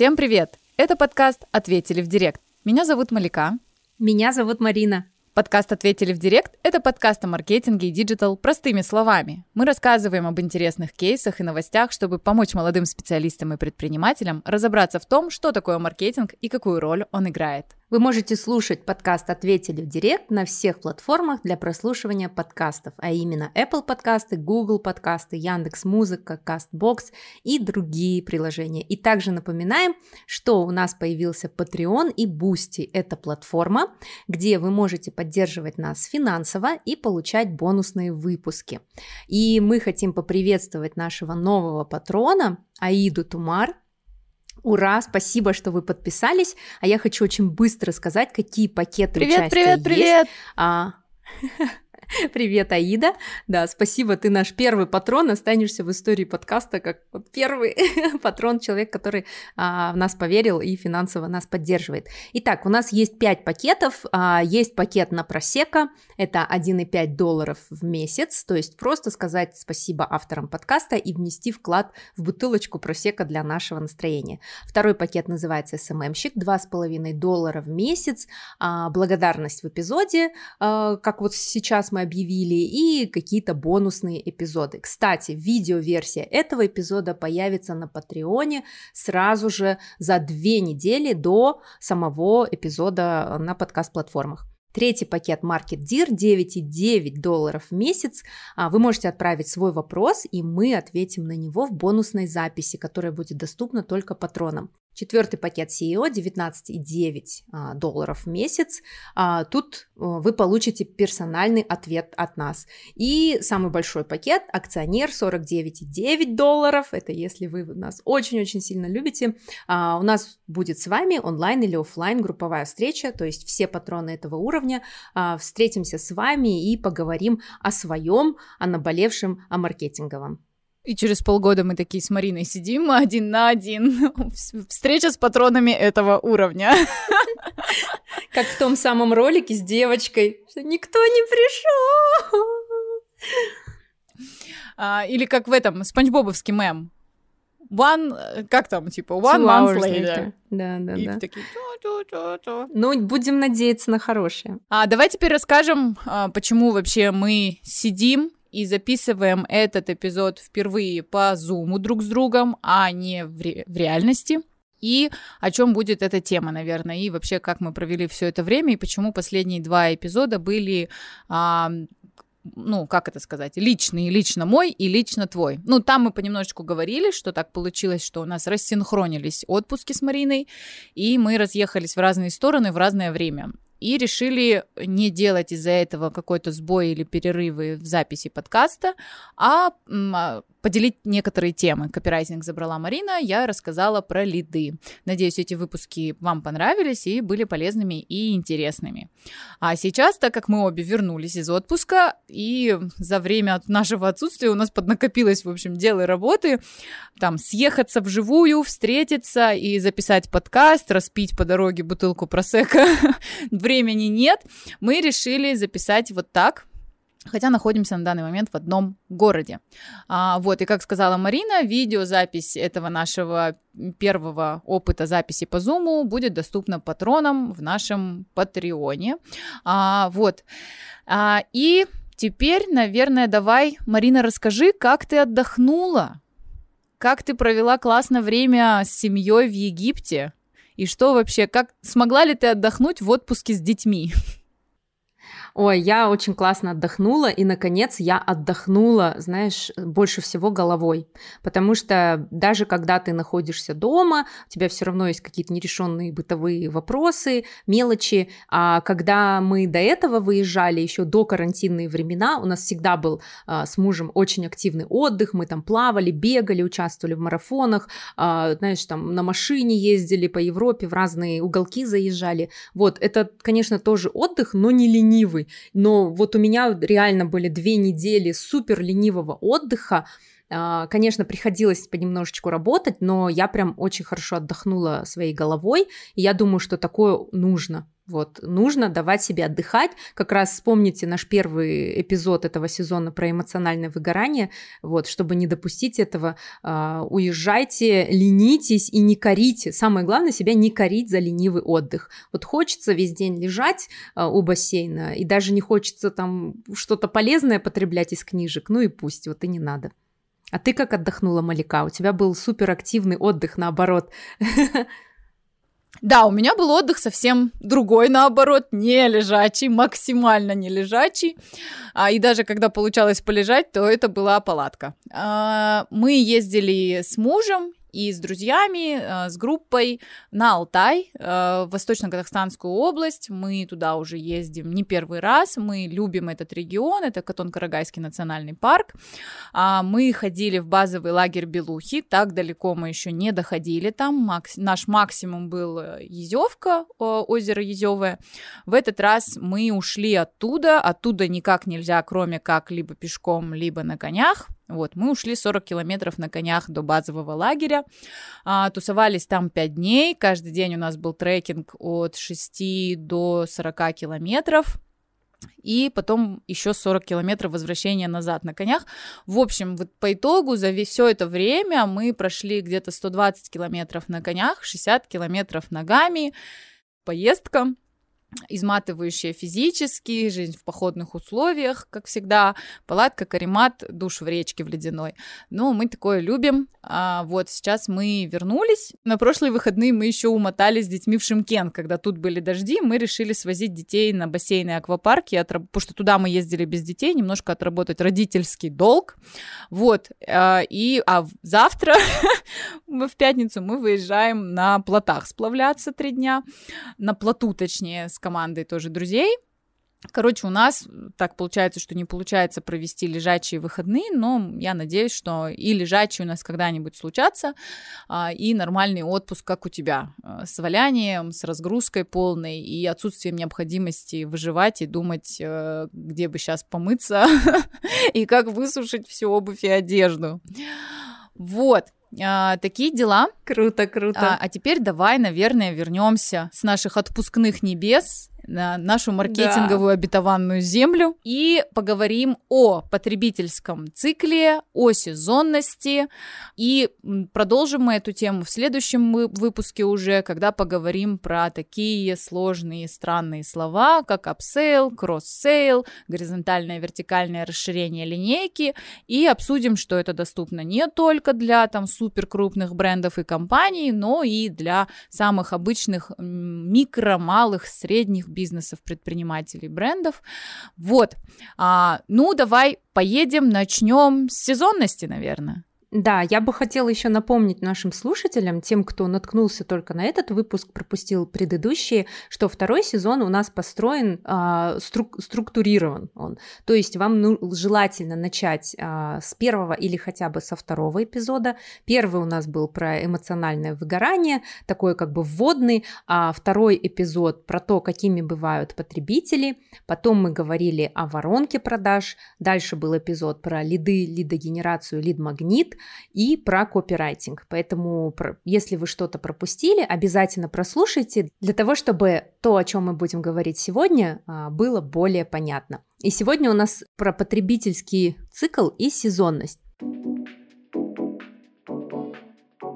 Всем привет! Это подкаст «Ответили в директ». Меня зовут Малика. Меня зовут Марина. Подкаст «Ответили в директ» — это подкаст о маркетинге и digital простыми словами. Мы рассказываем об интересных кейсах и новостях, чтобы помочь молодым специалистам и предпринимателям разобраться в том, что такое маркетинг и какую роль он играет. Вы можете слушать подкаст «Ответили в Директ» на всех платформах для прослушивания подкастов, а именно Apple подкасты, Google подкасты, Яндекс Музыка, Castbox и другие приложения. И также напоминаем, что у нас появился Patreon и Boosty. Это платформа, где вы можете поддерживать нас финансово и получать бонусные выпуски. И мы хотим поприветствовать нашего нового патрона Аиду Тумар, Ура, спасибо, что вы подписались. А я хочу очень быстро сказать, какие пакеты привет, участия привет, есть. Привет, привет, а... Привет, Аида. Да, спасибо, ты наш первый патрон, останешься в истории подкаста как вот первый патрон, человек, который а, в нас поверил и финансово нас поддерживает. Итак, у нас есть 5 пакетов. А, есть пакет на просека, это 1,5 долларов в месяц, то есть просто сказать спасибо авторам подкаста и внести вклад в бутылочку просека для нашего настроения. Второй пакет называется SMM-щик, 2,5 доллара в месяц, а, благодарность в эпизоде, а, как вот сейчас мы объявили, и какие-то бонусные эпизоды. Кстати, видеоверсия этого эпизода появится на Патреоне сразу же за две недели до самого эпизода на подкаст-платформах. Третий пакет Market Deer 9,9 долларов в месяц. А, вы можете отправить свой вопрос, и мы ответим на него в бонусной записи, которая будет доступна только патронам. Четвертый пакет CEO 19,9 а, долларов в месяц. А, тут а, вы получите персональный ответ от нас. И самый большой пакет акционер 49,9 долларов. Это если вы нас очень-очень сильно любите. У нас будет с вами онлайн или офлайн групповая встреча, то есть все патроны этого уровня встретимся с вами и поговорим о своем, о наболевшем, о маркетинговом. И через полгода мы такие с Мариной сидим один на один. Встреча с патронами этого уровня. Как в том самом ролике с девочкой, что никто не пришел. А, или как в этом спанчбобовский мем. One, как там, типа, one Two month later. later. Да, да, и да. такие... Ну, будем надеяться на хорошее. А давай теперь расскажем, а, почему вообще мы сидим и записываем этот эпизод впервые по зуму друг с другом, а не в, ре- в реальности. И о чем будет эта тема, наверное, и вообще как мы провели все это время, и почему последние два эпизода были а, ну, как это сказать, личный, лично мой и лично твой. Ну, там мы понемножечку говорили, что так получилось, что у нас рассинхронились отпуски с Мариной, и мы разъехались в разные стороны в разное время и решили не делать из-за этого какой-то сбой или перерывы в записи подкаста, а, а поделить некоторые темы. Копирайтинг забрала Марина, я рассказала про лиды. Надеюсь, эти выпуски вам понравились и были полезными и интересными. А сейчас, так как мы обе вернулись из отпуска, и за время нашего отсутствия у нас поднакопилось, в общем, дело и работы, там, съехаться вживую, встретиться и записать подкаст, распить по дороге бутылку просека, времени нет, мы решили записать вот так, хотя находимся на данный момент в одном городе. А, вот, и как сказала Марина, видеозапись этого нашего первого опыта записи по Zoom будет доступна патронам в нашем Патреоне. А, вот. А, и теперь, наверное, давай, Марина, расскажи, как ты отдохнула? Как ты провела классное время с семьей в Египте? И что вообще, как смогла ли ты отдохнуть в отпуске с детьми? Ой, я очень классно отдохнула, и, наконец, я отдохнула, знаешь, больше всего головой. Потому что даже когда ты находишься дома, у тебя все равно есть какие-то нерешенные бытовые вопросы, мелочи. А когда мы до этого выезжали, еще до карантинные времена, у нас всегда был а, с мужем очень активный отдых, мы там плавали, бегали, участвовали в марафонах, а, знаешь, там на машине ездили по Европе, в разные уголки заезжали. Вот, это, конечно, тоже отдых, но не ленивый ленивый, но вот у меня реально были две недели супер ленивого отдыха, Конечно, приходилось понемножечку работать, но я прям очень хорошо отдохнула своей головой, и я думаю, что такое нужно. Вот, нужно давать себе отдыхать. Как раз вспомните наш первый эпизод этого сезона про эмоциональное выгорание. Вот, чтобы не допустить этого, э, уезжайте, ленитесь и не корите. Самое главное, себя не корить за ленивый отдых. Вот хочется весь день лежать э, у бассейна, и даже не хочется там что-то полезное потреблять из книжек, ну и пусть, вот и не надо. А ты как отдохнула, Малика? У тебя был суперактивный отдых, наоборот. Да, у меня был отдых совсем другой, наоборот, не лежачий, максимально не лежачий. А, и даже когда получалось полежать, то это была палатка. А, мы ездили с мужем и с друзьями, э, с группой на Алтай, э, в Восточно-Казахстанскую область. Мы туда уже ездим не первый раз, мы любим этот регион, это Катон-Карагайский национальный парк. А, мы ходили в базовый лагерь Белухи, так далеко мы еще не доходили там, наш максимум был э, Езевка, озеро Езевое. В этот раз мы ушли оттуда, оттуда никак нельзя, кроме как либо пешком, либо на конях, вот, мы ушли 40 километров на конях до базового лагеря, а, тусовались там 5 дней, каждый день у нас был трекинг от 6 до 40 километров, и потом еще 40 километров возвращения назад на конях. В общем, вот по итогу за все это время мы прошли где-то 120 километров на конях, 60 километров ногами. Поездка изматывающая физически, жизнь в походных условиях, как всегда, палатка, каремат, душ в речке в ледяной. Но мы такое любим. А вот сейчас мы вернулись. На прошлые выходные мы еще умотали с детьми в Шимкент, когда тут были дожди, мы решили свозить детей на бассейны и аквапарки, отраб... потому что туда мы ездили без детей, немножко отработать родительский долг. Вот. А, и а завтра, в пятницу, мы выезжаем на плотах сплавляться три дня, на плоту, точнее, с командой тоже друзей. Короче, у нас так получается, что не получается провести лежачие выходные, но я надеюсь, что и лежачие у нас когда-нибудь случатся, а, и нормальный отпуск, как у тебя, а, с валянием, с разгрузкой полной и отсутствием необходимости выживать и думать, э, где бы сейчас помыться и как высушить всю обувь и одежду. Вот, а, такие дела. Круто, круто. А, а теперь давай, наверное, вернемся с наших отпускных небес на нашу маркетинговую да. обетованную землю. И поговорим о потребительском цикле, о сезонности. И продолжим мы эту тему в следующем выпуске уже, когда поговорим про такие сложные странные слова, как upsell, cross-sale, горизонтальное и вертикальное расширение линейки. И обсудим, что это доступно не только для там супер крупных брендов и компаний, но и для самых обычных микро, малых, средних бизнесов, предпринимателей, брендов. Вот. А, ну, давай поедем, начнем с сезонности, наверное. Да, я бы хотела еще напомнить нашим слушателям, тем, кто наткнулся только на этот выпуск, пропустил предыдущие, что второй сезон у нас построен, э, струк структурирован он. То есть вам ну, желательно начать э, с первого или хотя бы со второго эпизода. Первый у нас был про эмоциональное выгорание, такой как бы вводный, а второй эпизод про то, какими бывают потребители. Потом мы говорили о воронке продаж. Дальше был эпизод про лиды, лидогенерацию, лид-магнит и про копирайтинг. Поэтому, если вы что-то пропустили, обязательно прослушайте для того, чтобы то, о чем мы будем говорить сегодня, а, было более понятно. И сегодня у нас про потребительский цикл и сезонность.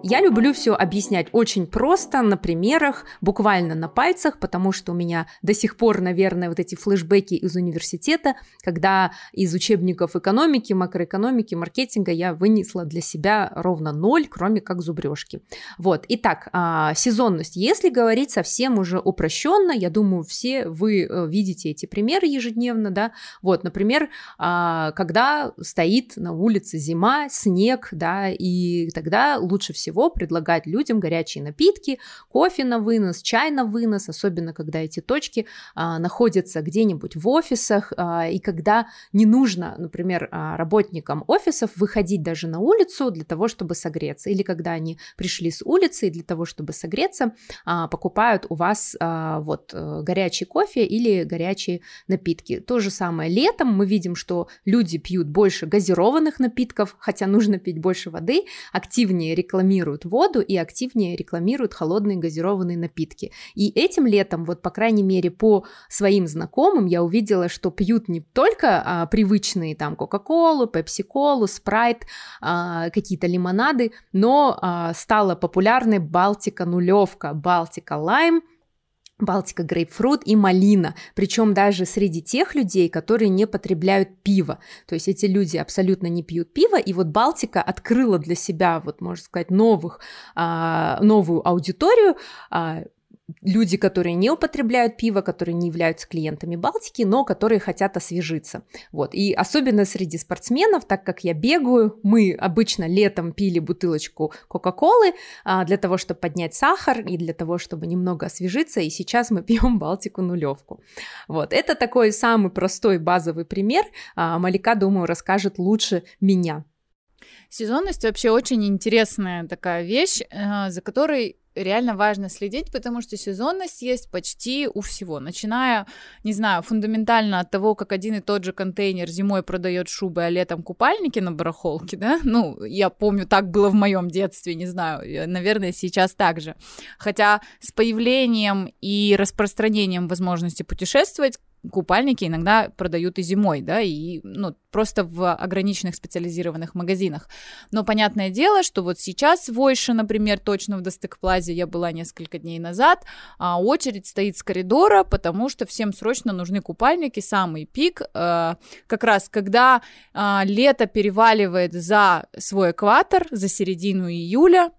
Я люблю все объяснять очень просто, на примерах, буквально на пальцах, потому что у меня до сих пор, наверное, вот эти флешбеки из университета, когда из учебников экономики, макроэкономики, маркетинга я вынесла для себя ровно ноль, кроме как зубрежки. Вот, итак, а, сезонность. Если говорить совсем уже упрощенно, я думаю, все вы э, видите эти примеры ежедневно, да, вот, например, а, когда стоит на улице зима, снег, да, и тогда лучше всего всего предлагать людям горячие напитки, кофе на вынос, чай на вынос, особенно когда эти точки а, находятся где-нибудь в офисах, а, и когда не нужно, например, а, работникам офисов выходить даже на улицу для того, чтобы согреться, или когда они пришли с улицы и для того, чтобы согреться, а, покупают у вас а, вот э, горячий кофе или горячие напитки. То же самое летом мы видим, что люди пьют больше газированных напитков, хотя нужно пить больше воды, активнее рекламируют рекламируют воду и активнее рекламируют холодные газированные напитки. И этим летом, вот по крайней мере по своим знакомым, я увидела, что пьют не только а, привычные там Кока-Колу, Пепси-Колу, Спрайт, а, какие-то лимонады, но а, стала популярной Балтика нулевка, Балтика Лайм – Балтика грейпфрут и малина, причем даже среди тех людей, которые не потребляют пиво. То есть эти люди абсолютно не пьют пиво, и вот Балтика открыла для себя, вот можно сказать, новых, а, новую аудиторию, а, люди, которые не употребляют пиво, которые не являются клиентами Балтики, но которые хотят освежиться. Вот. И особенно среди спортсменов, так как я бегаю, мы обычно летом пили бутылочку Кока-Колы а, для того, чтобы поднять сахар и для того, чтобы немного освежиться, и сейчас мы пьем Балтику нулевку. Вот. Это такой самый простой базовый пример. А, Малика, думаю, расскажет лучше меня. Сезонность вообще очень интересная такая вещь, э, за которой реально важно следить, потому что сезонность есть почти у всего, начиная, не знаю, фундаментально от того, как один и тот же контейнер зимой продает шубы, а летом купальники на барахолке, да, ну, я помню, так было в моем детстве, не знаю, наверное, сейчас так же. Хотя с появлением и распространением возможности путешествовать купальники иногда продают и зимой, да, и ну, просто в ограниченных специализированных магазинах. Но понятное дело, что вот сейчас в Ойше, например, точно в Достык-Плазе я была несколько дней назад, а очередь стоит с коридора, потому что всем срочно нужны купальники, самый пик, э, как раз когда э, лето переваливает за свой экватор, за середину июля,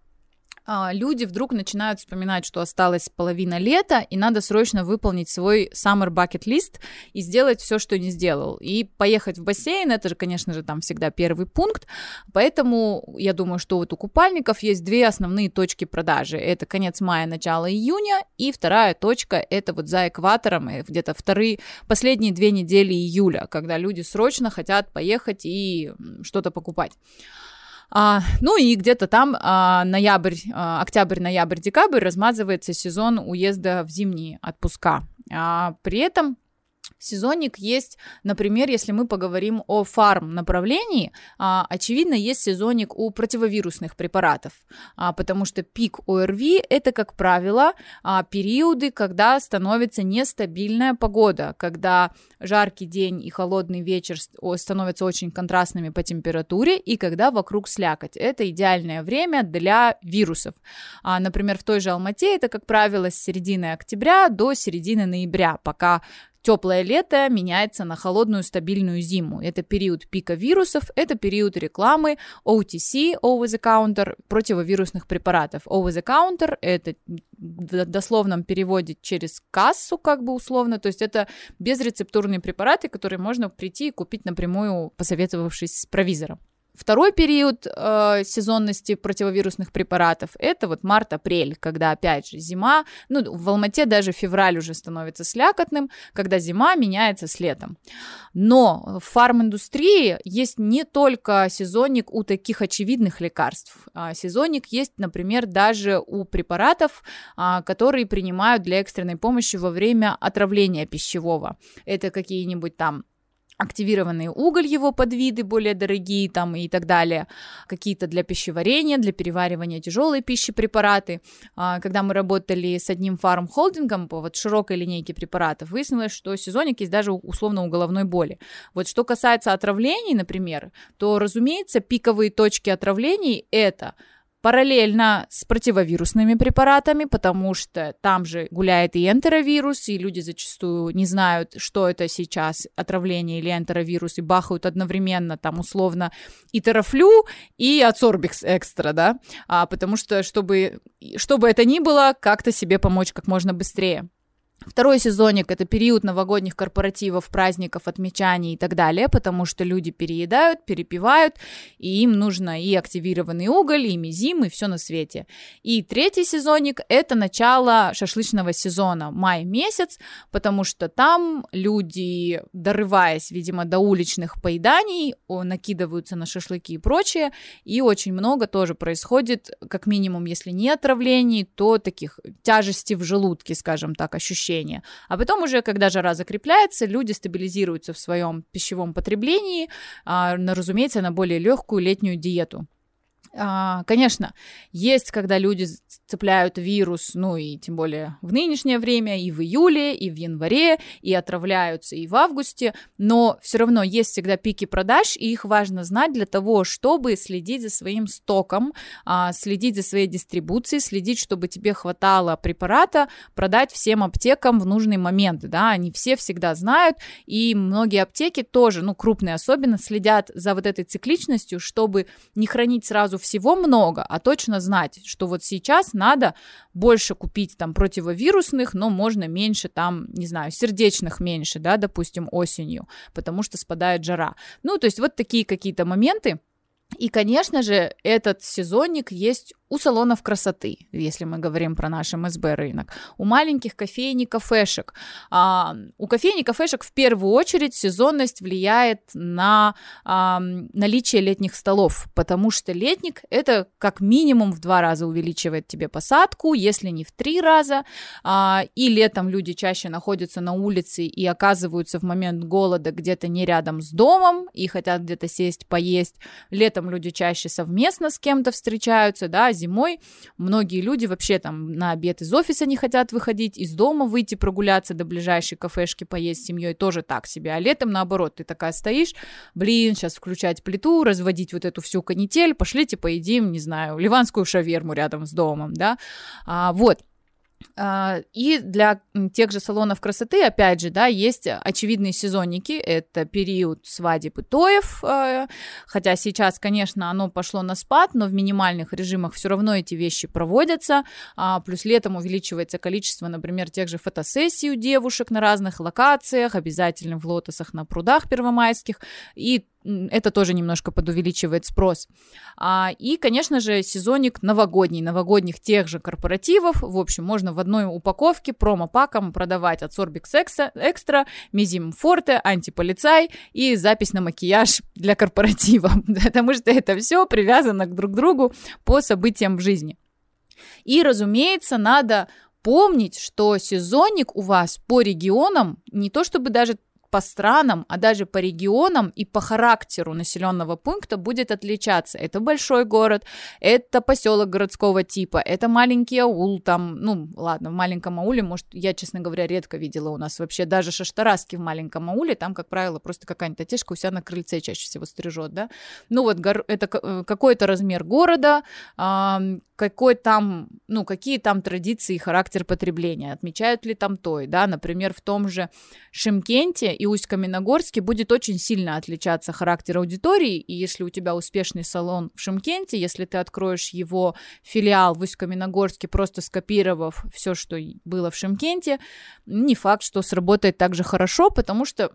люди вдруг начинают вспоминать, что осталась половина лета, и надо срочно выполнить свой summer bucket list и сделать все, что не сделал. И поехать в бассейн, это же, конечно же, там всегда первый пункт. Поэтому я думаю, что вот у купальников есть две основные точки продажи. Это конец мая, начало июня, и вторая точка — это вот за экватором, где-то вторые, последние две недели июля, когда люди срочно хотят поехать и что-то покупать. А, ну и где-то там а, ноябрь, а, октябрь, ноябрь, декабрь размазывается сезон уезда в зимние отпуска. А, при этом Сезонник есть, например, если мы поговорим о фарм направлении, а, очевидно, есть сезонник у противовирусных препаратов, а, потому что пик ОРВИ это, как правило, а, периоды, когда становится нестабильная погода, когда жаркий день и холодный вечер становятся очень контрастными по температуре, и когда вокруг слякоть. Это идеальное время для вирусов. Например, в той же Алмате это, как правило, с середины октября до середины ноября, пока Теплое лето меняется на холодную стабильную зиму. Это период пика вирусов, это период рекламы OTC, over the counter, противовирусных препаратов. Over the counter это в дословном переводе через кассу, как бы условно, то есть это безрецептурные препараты, которые можно прийти и купить напрямую, посоветовавшись с провизором. Второй период э, сезонности противовирусных препаратов это вот март-апрель, когда опять же зима, ну в Алмате даже февраль уже становится слякотным, когда зима меняется с летом. Но в фарм-индустрии есть не только сезонник у таких очевидных лекарств. А сезонник есть, например, даже у препаратов, а, которые принимают для экстренной помощи во время отравления пищевого. Это какие-нибудь там активированный уголь, его подвиды более дорогие там и так далее, какие-то для пищеварения, для переваривания тяжелой пищи препараты. А, когда мы работали с одним фарм-холдингом по вот широкой линейке препаратов, выяснилось, что сезонник есть даже условно у головной боли. Вот что касается отравлений, например, то, разумеется, пиковые точки отравлений это – параллельно с противовирусными препаратами, потому что там же гуляет и энтеровирус, и люди зачастую не знают, что это сейчас, отравление или энтеровирус, и бахают одновременно там условно и терафлю, и ацорбикс экстра, да, а, потому что чтобы, чтобы это ни было, как-то себе помочь как можно быстрее. Второй сезонник – это период новогодних корпоративов, праздников, отмечаний и так далее, потому что люди переедают, перепивают, и им нужно и активированный уголь, и мизим, и все на свете. И третий сезонник – это начало шашлычного сезона, май месяц, потому что там люди, дорываясь, видимо, до уличных поеданий, накидываются на шашлыки и прочее, и очень много тоже происходит, как минимум, если не отравлений, то таких тяжестей в желудке, скажем так, ощущений ощущения. А потом уже, когда жара закрепляется, люди стабилизируются в своем пищевом потреблении, а, разумеется, на более легкую летнюю диету. А, конечно, есть, когда люди цепляют вирус, ну и тем более в нынешнее время, и в июле, и в январе, и отравляются и в августе, но все равно есть всегда пики продаж, и их важно знать для того, чтобы следить за своим стоком, а, следить за своей дистрибуцией, следить, чтобы тебе хватало препарата, продать всем аптекам в нужный момент, да, они все всегда знают, и многие аптеки тоже, ну, крупные особенно, следят за вот этой цикличностью, чтобы не хранить сразу всего много, а точно знать, что вот сейчас надо больше купить там противовирусных, но можно меньше там, не знаю, сердечных меньше, да, допустим, осенью, потому что спадает жара. Ну, то есть вот такие какие-то моменты. И, конечно же, этот сезонник есть у салонов красоты, если мы говорим про наш МСБ рынок, у маленьких кофейни, кафешек. А, у кофейни, кафешек в первую очередь сезонность влияет на а, наличие летних столов, потому что летник это как минимум в два раза увеличивает тебе посадку, если не в три раза, а, и летом люди чаще находятся на улице и оказываются в момент голода где-то не рядом с домом и хотят где-то сесть, поесть. Летом люди чаще совместно с кем-то встречаются, да, зимой многие люди вообще там на обед из офиса не хотят выходить, из дома выйти прогуляться до ближайшей кафешки поесть с семьей тоже так себе. А летом наоборот, ты такая стоишь, блин, сейчас включать плиту, разводить вот эту всю канитель, пошлите поедим, не знаю, ливанскую шаверму рядом с домом, да, а, вот. А, и для тех же салонов красоты, опять же, да, есть очевидные сезонники, это период свадеб и тоев, а, хотя сейчас, конечно, оно пошло на спад, но в минимальных режимах все равно эти вещи проводятся, а, плюс летом увеличивается количество, например, тех же фотосессий у девушек на разных локациях, обязательно в лотосах на прудах первомайских, и это тоже немножко подувеличивает спрос. А, и, конечно же, сезонник новогодний, новогодних тех же корпоративов. В общем, можно в одной упаковке промо-паком продавать от Sorbix Extra, Мизим Форте, антиполицай и запись на макияж для корпоратива, потому что это все привязано друг к другу по событиям в жизни. И, разумеется, надо помнить, что сезонник у вас по регионам не то чтобы даже по странам, а даже по регионам и по характеру населенного пункта будет отличаться. Это большой город, это поселок городского типа, это маленький аул, там, ну, ладно, в маленьком ауле, может, я, честно говоря, редко видела у нас вообще даже шаштараски в маленьком ауле, там, как правило, просто какая-нибудь отечка у себя на крыльце чаще всего стрижет, да. Ну, вот это э, какой-то размер города, какой там, ну, какие там традиции и характер потребления, отмечают ли там той, да, например, в том же Шимкенте и Усть-Каменогорске будет очень сильно отличаться характер аудитории, и если у тебя успешный салон в Шимкенте, если ты откроешь его филиал в Усть-Каменогорске, просто скопировав все, что было в Шимкенте, не факт, что сработает так же хорошо, потому что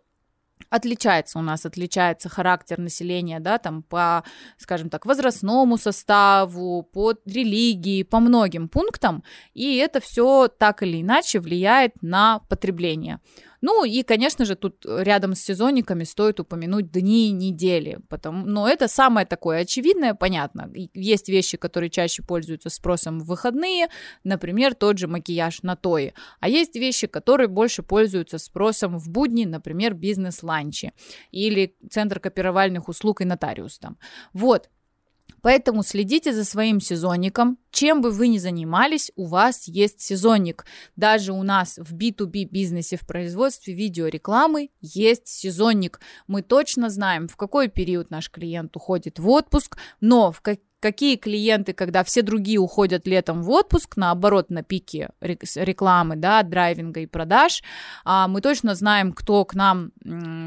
отличается у нас, отличается характер населения, да, там по, скажем так, возрастному составу, по религии, по многим пунктам, и это все так или иначе влияет на потребление. Ну и, конечно же, тут рядом с сезонниками стоит упомянуть дни недели, потому, но это самое такое очевидное, понятно. Есть вещи, которые чаще пользуются спросом в выходные, например, тот же макияж на тои, а есть вещи, которые больше пользуются спросом в будни, например, бизнес-ланчи или центр копировальных услуг и нотариус там. Вот, Поэтому следите за своим сезонником. Чем бы вы ни занимались, у вас есть сезонник. Даже у нас в B2B бизнесе, в производстве видеорекламы есть сезонник. Мы точно знаем, в какой период наш клиент уходит в отпуск, но в, как, какие клиенты, когда все другие уходят летом в отпуск, наоборот, на пике рекламы, да, драйвинга и продаж, а мы точно знаем, кто к нам,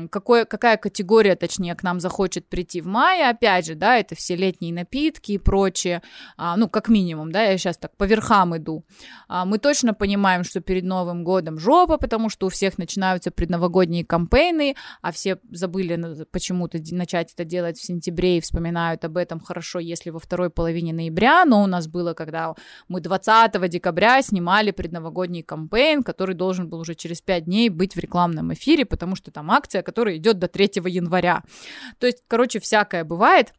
какой, какая категория, точнее, к нам захочет прийти в мае, опять же, да, это все летние напитки и прочее, а, ну, как минимум, да, я сейчас так по верхам иду. А, мы точно понимаем, что перед Новым годом жопа, потому что у всех начинаются предновогодние кампейны, а все забыли почему-то начать это делать в сентябре и вспоминают об этом хорошо, если во второй половине ноября, но у нас было, когда мы 20 декабря снимали предновогодний кампейн, который должен был уже через 5 дней быть в рекламном эфире, потому что там акция, которая идет до 3 января. То есть, короче, всякое бывает,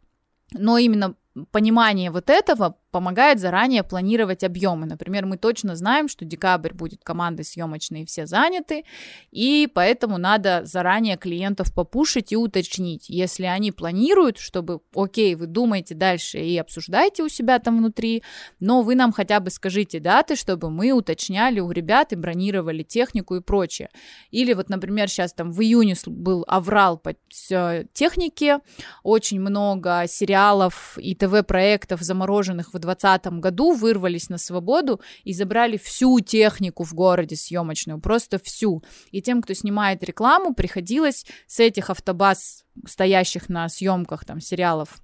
но именно понимание вот этого помогает заранее планировать объемы. Например, мы точно знаем, что декабрь будет команды съемочные все заняты, и поэтому надо заранее клиентов попушить и уточнить. Если они планируют, чтобы, окей, вы думаете дальше и обсуждаете у себя там внутри, но вы нам хотя бы скажите даты, чтобы мы уточняли у ребят и бронировали технику и прочее. Или вот, например, сейчас там в июне был аврал по технике, очень много сериалов и ТВ-проектов замороженных в 2020 году вырвались на свободу и забрали всю технику в городе съемочную, просто всю. И тем, кто снимает рекламу, приходилось с этих автобаз, стоящих на съемках там сериалов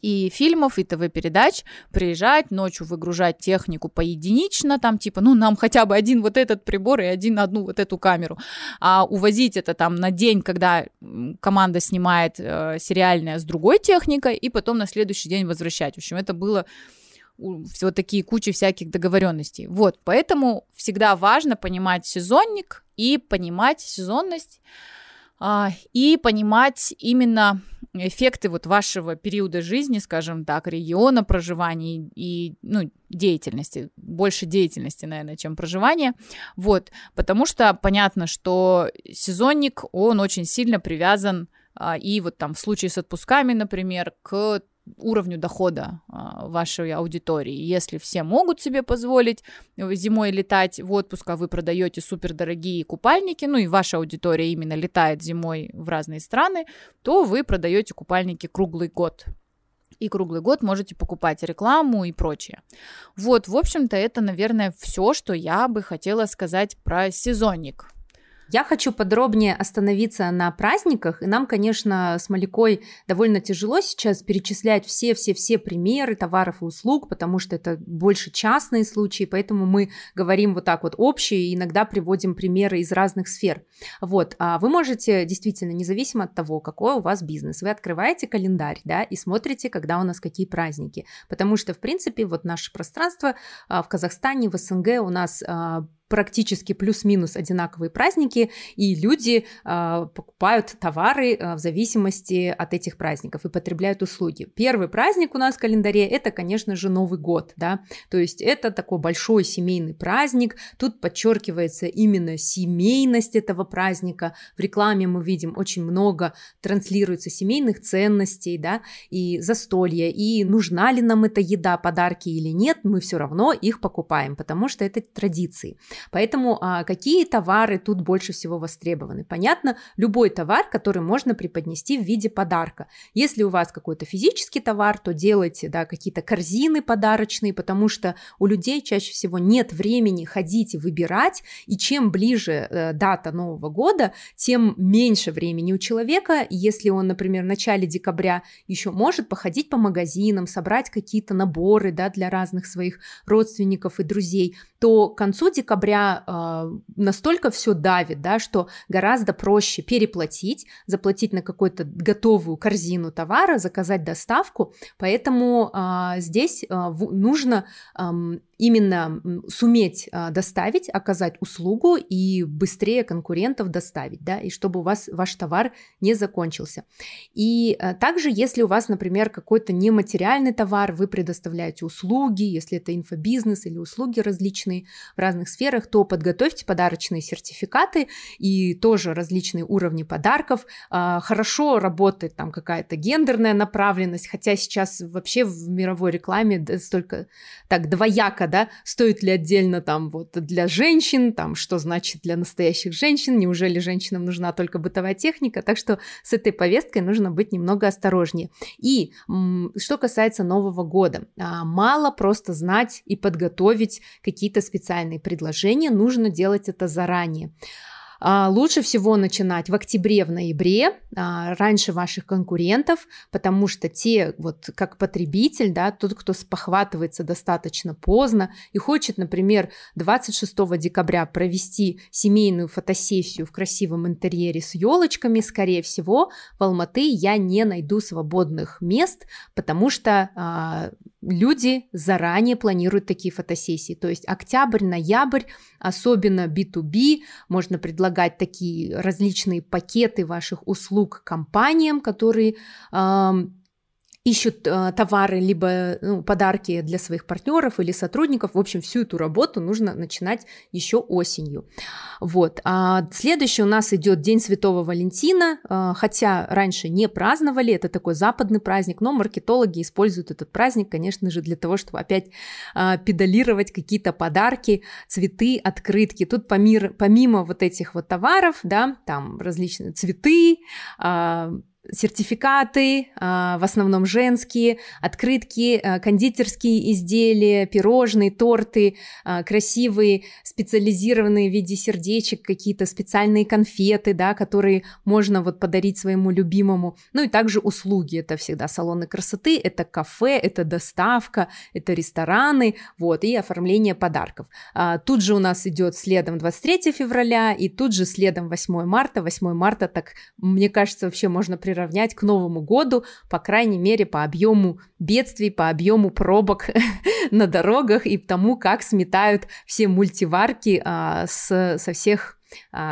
и фильмов, и ТВ-передач, приезжать, ночью выгружать технику поединично, там типа, ну, нам хотя бы один вот этот прибор и один одну вот эту камеру, а увозить это там на день, когда команда снимает э, сериальное с другой техникой, и потом на следующий день возвращать. В общем, это было вот такие кучи всяких договоренностей. Вот, поэтому всегда важно понимать сезонник и понимать сезонность а, и понимать именно эффекты вот вашего периода жизни, скажем так, региона проживания и, ну, деятельности, больше деятельности, наверное, чем проживания, вот, потому что понятно, что сезонник, он очень сильно привязан а, и вот там в случае с отпусками, например, к уровню дохода а, вашей аудитории. Если все могут себе позволить зимой летать в отпуск, а вы продаете супердорогие купальники, ну и ваша аудитория именно летает зимой в разные страны, то вы продаете купальники круглый год и круглый год можете покупать рекламу и прочее. Вот, в общем-то, это, наверное, все, что я бы хотела сказать про сезонник. Я хочу подробнее остановиться на праздниках, и нам, конечно, с Малякой довольно тяжело сейчас перечислять все-все-все примеры товаров и услуг, потому что это больше частные случаи, поэтому мы говорим вот так вот общие и иногда приводим примеры из разных сфер. Вот, а вы можете действительно, независимо от того, какой у вас бизнес, вы открываете календарь, да, и смотрите, когда у нас какие праздники, потому что, в принципе, вот наше пространство а, в Казахстане, в СНГ у нас а, практически плюс-минус одинаковые праздники, и люди э, покупают товары э, в зависимости от этих праздников и потребляют услуги. Первый праздник у нас в календаре это, конечно же, Новый год, да, то есть это такой большой семейный праздник, тут подчеркивается именно семейность этого праздника, в рекламе мы видим очень много транслируется семейных ценностей, да, и застолья, и нужна ли нам эта еда, подарки или нет, мы все равно их покупаем, потому что это традиции. Поэтому а, какие товары тут больше всего востребованы? Понятно, любой товар, который можно преподнести в виде подарка. Если у вас какой-то физический товар, то делайте да, какие-то корзины подарочные, потому что у людей чаще всего нет времени ходить и выбирать, и чем ближе э, дата Нового года, тем меньше времени у человека, если он, например, в начале декабря еще может походить по магазинам, собрать какие-то наборы да, для разных своих родственников и друзей, то к концу декабря э, настолько все давит, да, что гораздо проще переплатить, заплатить на какую-то готовую корзину товара, заказать доставку. Поэтому э, здесь э, нужно э, именно суметь доставить, оказать услугу и быстрее конкурентов доставить, да, и чтобы у вас ваш товар не закончился. И также, если у вас, например, какой-то нематериальный товар, вы предоставляете услуги, если это инфобизнес или услуги различные в разных сферах, то подготовьте подарочные сертификаты и тоже различные уровни подарков. А, хорошо работает там какая-то гендерная направленность, хотя сейчас вообще в мировой рекламе столько так двояко да, стоит ли отдельно там вот для женщин, там что значит для настоящих женщин, неужели женщинам нужна только бытовая техника, так что с этой повесткой нужно быть немного осторожнее. И что касается Нового года, а, мало просто знать и подготовить какие-то специальные предложения, нужно делать это заранее. А, лучше всего начинать в октябре, в ноябре, а, раньше ваших конкурентов, потому что те, вот как потребитель, да, тот, кто спохватывается достаточно поздно и хочет, например, 26 декабря провести семейную фотосессию в красивом интерьере с елочками, скорее всего, в Алматы я не найду свободных мест, потому что а, люди заранее планируют такие фотосессии. То есть октябрь, ноябрь, особенно B2B, можно предлагать такие различные пакеты ваших услуг компаниям, которые ищут э, товары, либо ну, подарки для своих партнеров или сотрудников. В общем, всю эту работу нужно начинать еще осенью. Вот. А следующий у нас идет День Святого Валентина, э, хотя раньше не праздновали, это такой западный праздник, но маркетологи используют этот праздник, конечно же, для того, чтобы опять э, педалировать какие-то подарки, цветы, открытки. Тут помимо, помимо вот этих вот товаров, да, там различные цветы, э, сертификаты, а, в основном женские, открытки, а, кондитерские изделия, пирожные, торты, а, красивые, специализированные в виде сердечек, какие-то специальные конфеты, да, которые можно вот подарить своему любимому. Ну и также услуги, это всегда салоны красоты, это кафе, это доставка, это рестораны, вот, и оформление подарков. Тут же у нас идет следом 23 февраля, и тут же следом 8 марта. 8 марта, так, мне кажется, вообще можно приравнять приравнять к Новому году, по крайней мере, по объему бедствий, по объему пробок на дорогах и тому, как сметают все мультиварки а, с, со всех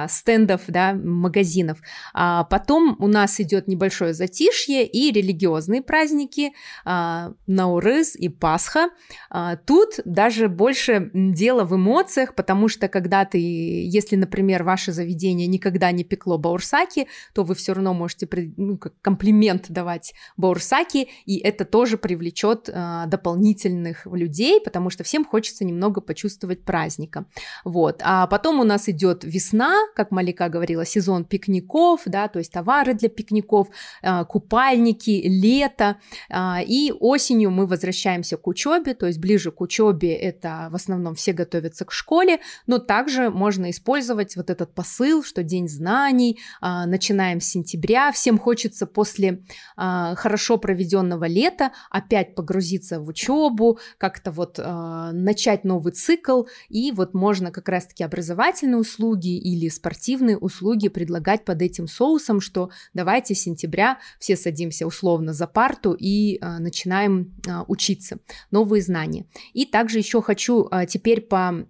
стендов, да, магазинов. А потом у нас идет небольшое затишье и религиозные праздники, а, Наурыз и Пасха. А, тут даже больше дело в эмоциях, потому что когда ты, если, например, ваше заведение никогда не пекло баурсаки, то вы все равно можете ну, как комплимент давать баурсаки, и это тоже привлечет а, дополнительных людей, потому что всем хочется немного почувствовать праздника. Вот. А потом у нас идет весна весна, как Малика говорила, сезон пикников, да, то есть товары для пикников, а, купальники, лето, а, и осенью мы возвращаемся к учебе, то есть ближе к учебе это в основном все готовятся к школе, но также можно использовать вот этот посыл, что день знаний, а, начинаем с сентября, всем хочется после хорошо проведенного лета опять погрузиться в учебу, как-то вот начать новый цикл, и вот можно как раз-таки образовательные услуги или спортивные услуги предлагать под этим соусом, что давайте с сентября все садимся условно за парту и э, начинаем э, учиться новые знания. И также еще хочу э, теперь по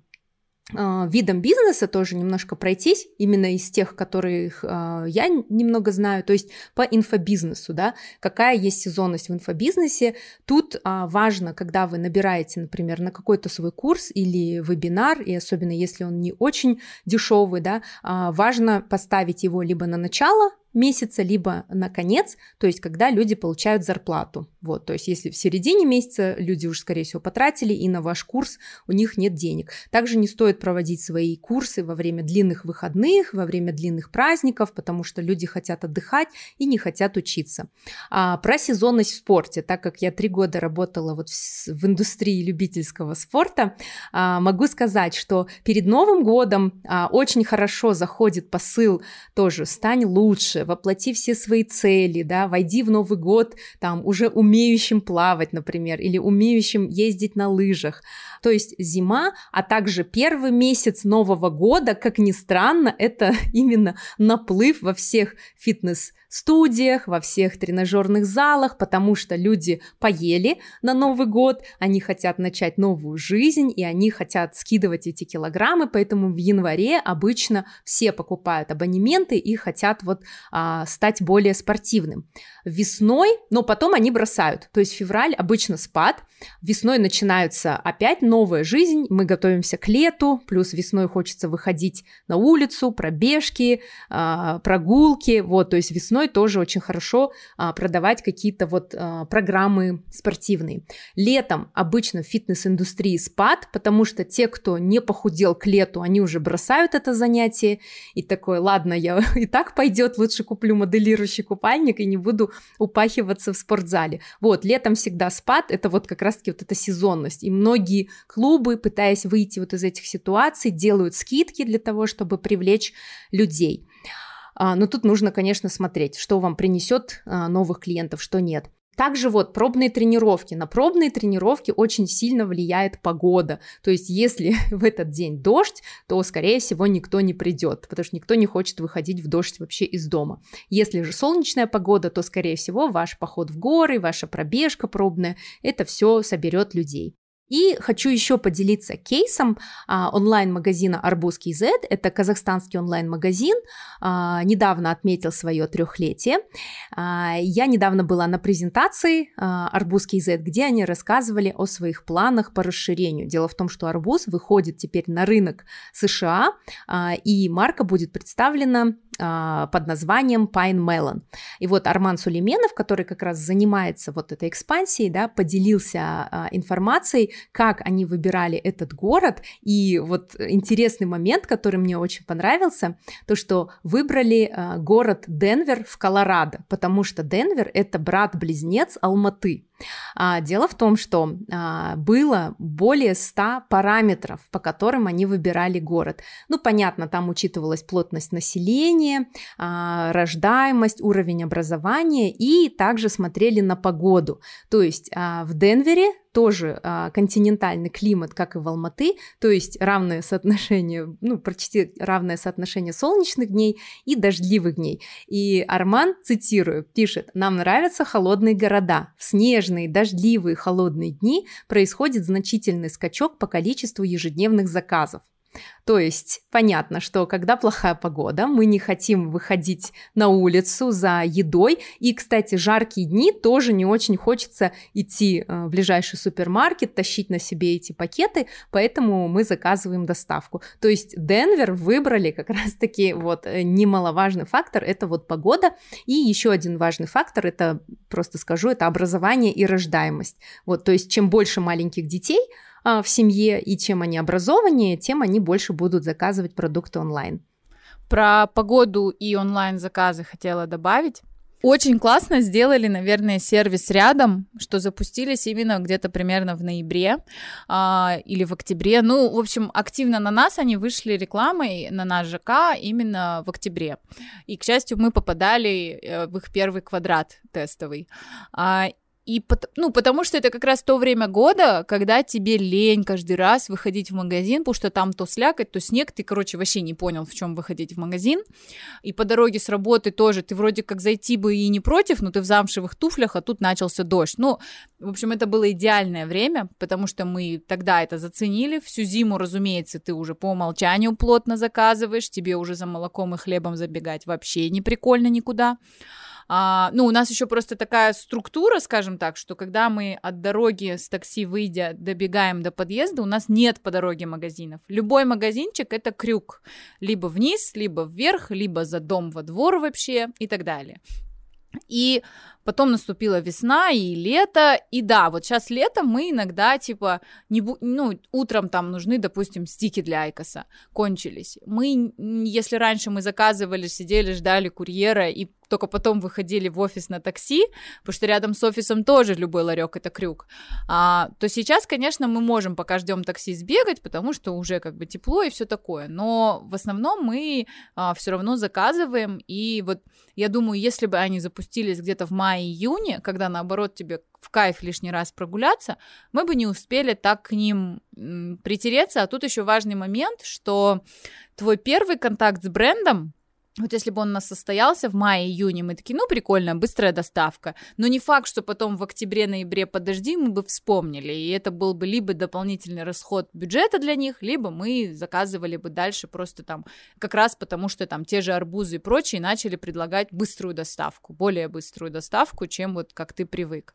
видом бизнеса тоже немножко пройтись, именно из тех, которых э, я немного знаю, то есть по инфобизнесу, да, какая есть сезонность в инфобизнесе. Тут э, важно, когда вы набираете, например, на какой-то свой курс или вебинар, и особенно если он не очень дешевый, да, важно поставить его либо на начало месяца, либо на конец, то есть когда люди получают зарплату. Вот, то есть если в середине месяца люди уже, скорее всего, потратили, и на ваш курс у них нет денег. Также не стоит проводить свои курсы во время длинных выходных, во время длинных праздников, потому что люди хотят отдыхать и не хотят учиться. А, про сезонность в спорте, так как я три года работала вот в, в индустрии любительского спорта, а, могу сказать, что перед Новым годом а, очень хорошо заходит посыл тоже «стань лучше», воплоти все свои цели, да, войди в Новый год там уже умеющим плавать, например, или умеющим ездить на лыжах. То есть зима, а также первый месяц Нового года, как ни странно, это именно наплыв во всех фитнес студиях, во всех тренажерных залах, потому что люди поели на Новый год, они хотят начать новую жизнь, и они хотят скидывать эти килограммы, поэтому в январе обычно все покупают абонементы и хотят вот а, стать более спортивным. Весной, но потом они бросают, то есть февраль обычно спад, весной начинается опять новая жизнь, мы готовимся к лету, плюс весной хочется выходить на улицу, пробежки, а, прогулки, вот, то есть весной тоже очень хорошо а, продавать какие-то вот программы спортивные. Летом обычно в фитнес-индустрии спад, потому что те, кто не похудел к лету, они уже бросают это занятие. И такой, ладно, я и так пойдет, лучше куплю моделирующий купальник и не буду упахиваться в спортзале. Вот, летом всегда спад, это вот как раз-таки вот эта сезонность. И многие клубы, пытаясь выйти вот из этих ситуаций, делают скидки для того, чтобы привлечь людей. А, но тут нужно, конечно, смотреть, что вам принесет а, новых клиентов, что нет. Также вот пробные тренировки. На пробные тренировки очень сильно влияет погода. То есть если в этот день дождь, то, скорее всего, никто не придет, потому что никто не хочет выходить в дождь вообще из дома. Если же солнечная погода, то, скорее всего, ваш поход в горы, ваша пробежка пробная, это все соберет людей. И хочу еще поделиться кейсом а, онлайн-магазина Арбузский Z. Это казахстанский онлайн-магазин. А, недавно отметил свое трехлетие. А, я недавно была на презентации а, Арбузский Z, где они рассказывали о своих планах по расширению. Дело в том, что арбуз выходит теперь на рынок США, а, и марка будет представлена под названием Pine Melon. И вот Арман Сулейменов, который как раз занимается вот этой экспансией, да, поделился а, информацией, как они выбирали этот город. И вот интересный момент, который мне очень понравился, то, что выбрали а, город Денвер в Колорадо, потому что Денвер это брат-близнец Алматы. А, дело в том, что а, было более 100 параметров, по которым они выбирали город. Ну, понятно, там учитывалась плотность населения, а, рождаемость, уровень образования и также смотрели на погоду. То есть а, в Денвере тоже а, континентальный климат, как и в Алматы, то есть равное соотношение, ну, почти равное соотношение солнечных дней и дождливых дней. И Арман, цитирую, пишет, нам нравятся холодные города. В снежные, дождливые, холодные дни происходит значительный скачок по количеству ежедневных заказов. То есть понятно, что когда плохая погода, мы не хотим выходить на улицу за едой. И, кстати, жаркие дни тоже не очень хочется идти э, в ближайший супермаркет, тащить на себе эти пакеты, поэтому мы заказываем доставку. То есть Денвер выбрали как раз-таки вот э, немаловажный фактор, это вот погода. И еще один важный фактор, это просто скажу, это образование и рождаемость. Вот, то есть чем больше маленьких детей, в семье, и чем они образованнее, тем они больше будут заказывать продукты онлайн. Про погоду и онлайн-заказы хотела добавить. Очень классно сделали, наверное, сервис рядом, что запустились именно где-то примерно в ноябре а, или в октябре. Ну, в общем, активно на нас они вышли рекламой на наш ЖК именно в октябре. И, к счастью, мы попадали э, в их первый квадрат тестовый. А, и ну, потому что это как раз то время года, когда тебе лень каждый раз выходить в магазин, потому что там то слякоть, то снег, ты, короче, вообще не понял, в чем выходить в магазин. И по дороге с работы тоже, ты вроде как зайти бы и не против, но ты в замшевых туфлях, а тут начался дождь. Ну, в общем, это было идеальное время, потому что мы тогда это заценили. Всю зиму, разумеется, ты уже по умолчанию плотно заказываешь, тебе уже за молоком и хлебом забегать вообще не прикольно никуда. А, ну, у нас еще просто такая структура, скажем так, что когда мы от дороги с такси выйдя добегаем до подъезда, у нас нет по дороге магазинов. Любой магазинчик это крюк. Либо вниз, либо вверх, либо за дом во двор вообще и так далее. И потом наступила весна и лето, и да, вот сейчас лето мы иногда, типа, не бу- ну, утром там нужны, допустим, стики для Айкоса, кончились. Мы, если раньше мы заказывали, сидели, ждали курьера и только потом выходили в офис на такси, потому что рядом с офисом тоже любой ларек это крюк, а, то сейчас, конечно, мы можем, пока ждем такси, сбегать, потому что уже как бы тепло и все такое. Но в основном мы а, все равно заказываем. И вот я думаю, если бы они запустились где-то в мае-июне, когда наоборот тебе в кайф лишний раз прогуляться, мы бы не успели так к ним притереться. А тут еще важный момент, что твой первый контакт с брендом вот если бы он у нас состоялся в мае-июне, мы такие, ну, прикольно, быстрая доставка. Но не факт, что потом в октябре-ноябре подожди, мы бы вспомнили. И это был бы либо дополнительный расход бюджета для них, либо мы заказывали бы дальше просто там, как раз потому что там те же арбузы и прочие начали предлагать быструю доставку, более быструю доставку, чем вот как ты привык.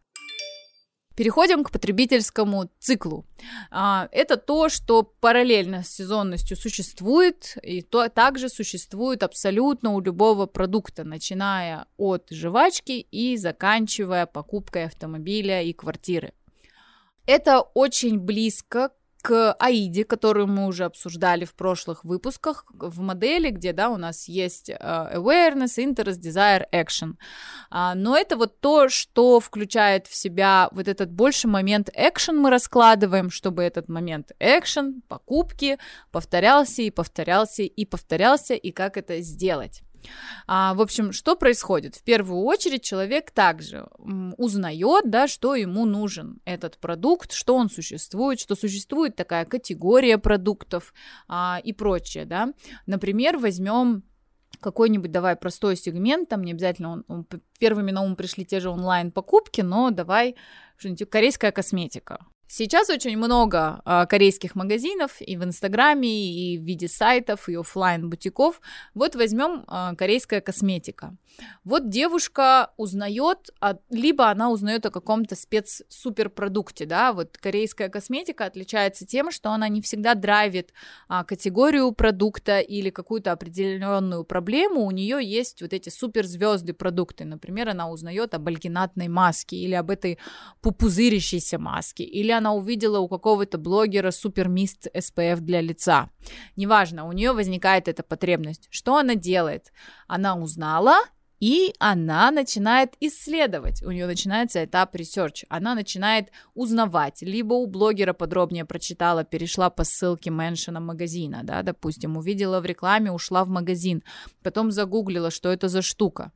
Переходим к потребительскому циклу. А, это то, что параллельно с сезонностью существует, и то также существует абсолютно у любого продукта, начиная от жвачки и заканчивая покупкой автомобиля и квартиры. Это очень близко к Аиде, которую мы уже обсуждали в прошлых выпусках, в модели, где, да, у нас есть uh, awareness, interest, desire, action. Uh, но это вот то, что включает в себя вот этот больше момент action мы раскладываем, чтобы этот момент action, покупки повторялся и повторялся и повторялся, и как это сделать. А, в общем, что происходит? В первую очередь человек также узнает, да, что ему нужен этот продукт, что он существует, что существует такая категория продуктов а, и прочее, да. Например, возьмем какой-нибудь, давай, простой сегмент, там не обязательно он, он, первыми на ум пришли те же онлайн-покупки, но давай что-нибудь, корейская косметика. Сейчас очень много а, корейских магазинов и в Инстаграме, и в виде сайтов, и офлайн бутиков. Вот возьмем а, корейская косметика. Вот девушка узнает, либо она узнает о каком-то спец-суперпродукте, да, вот корейская косметика отличается тем, что она не всегда драйвит а, категорию продукта или какую-то определенную проблему, у нее есть вот эти суперзвезды продукты, например, она узнает об альгинатной маске или об этой пупузырящейся маске, или она увидела у какого-то блогера супермист SPF для лица. Неважно, у нее возникает эта потребность. Что она делает? Она узнала, и она начинает исследовать, у нее начинается этап research, она начинает узнавать, либо у блогера подробнее прочитала, перешла по ссылке меншина магазина, да, допустим, увидела в рекламе, ушла в магазин, потом загуглила, что это за штука,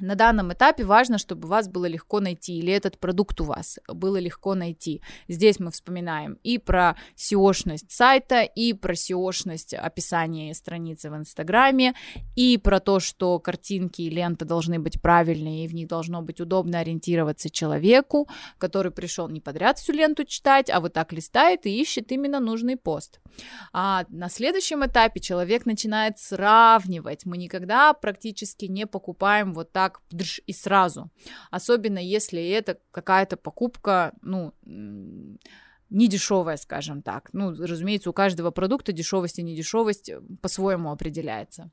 на данном этапе важно, чтобы вас было легко найти, или этот продукт у вас было легко найти. Здесь мы вспоминаем и про SEO-шность сайта, и про SEO-шность описания страницы в Инстаграме, и про то, что картинки и лента должны быть правильные, и в них должно быть удобно ориентироваться человеку, который пришел не подряд всю ленту читать, а вот так листает и ищет именно нужный пост. А на следующем этапе человек начинает сравнивать. Мы никогда практически не покупаем вот так так и сразу. Особенно если это какая-то покупка, ну, не дешевая, скажем так. Ну, разумеется, у каждого продукта дешевость и недешевость э, по-своему определяется.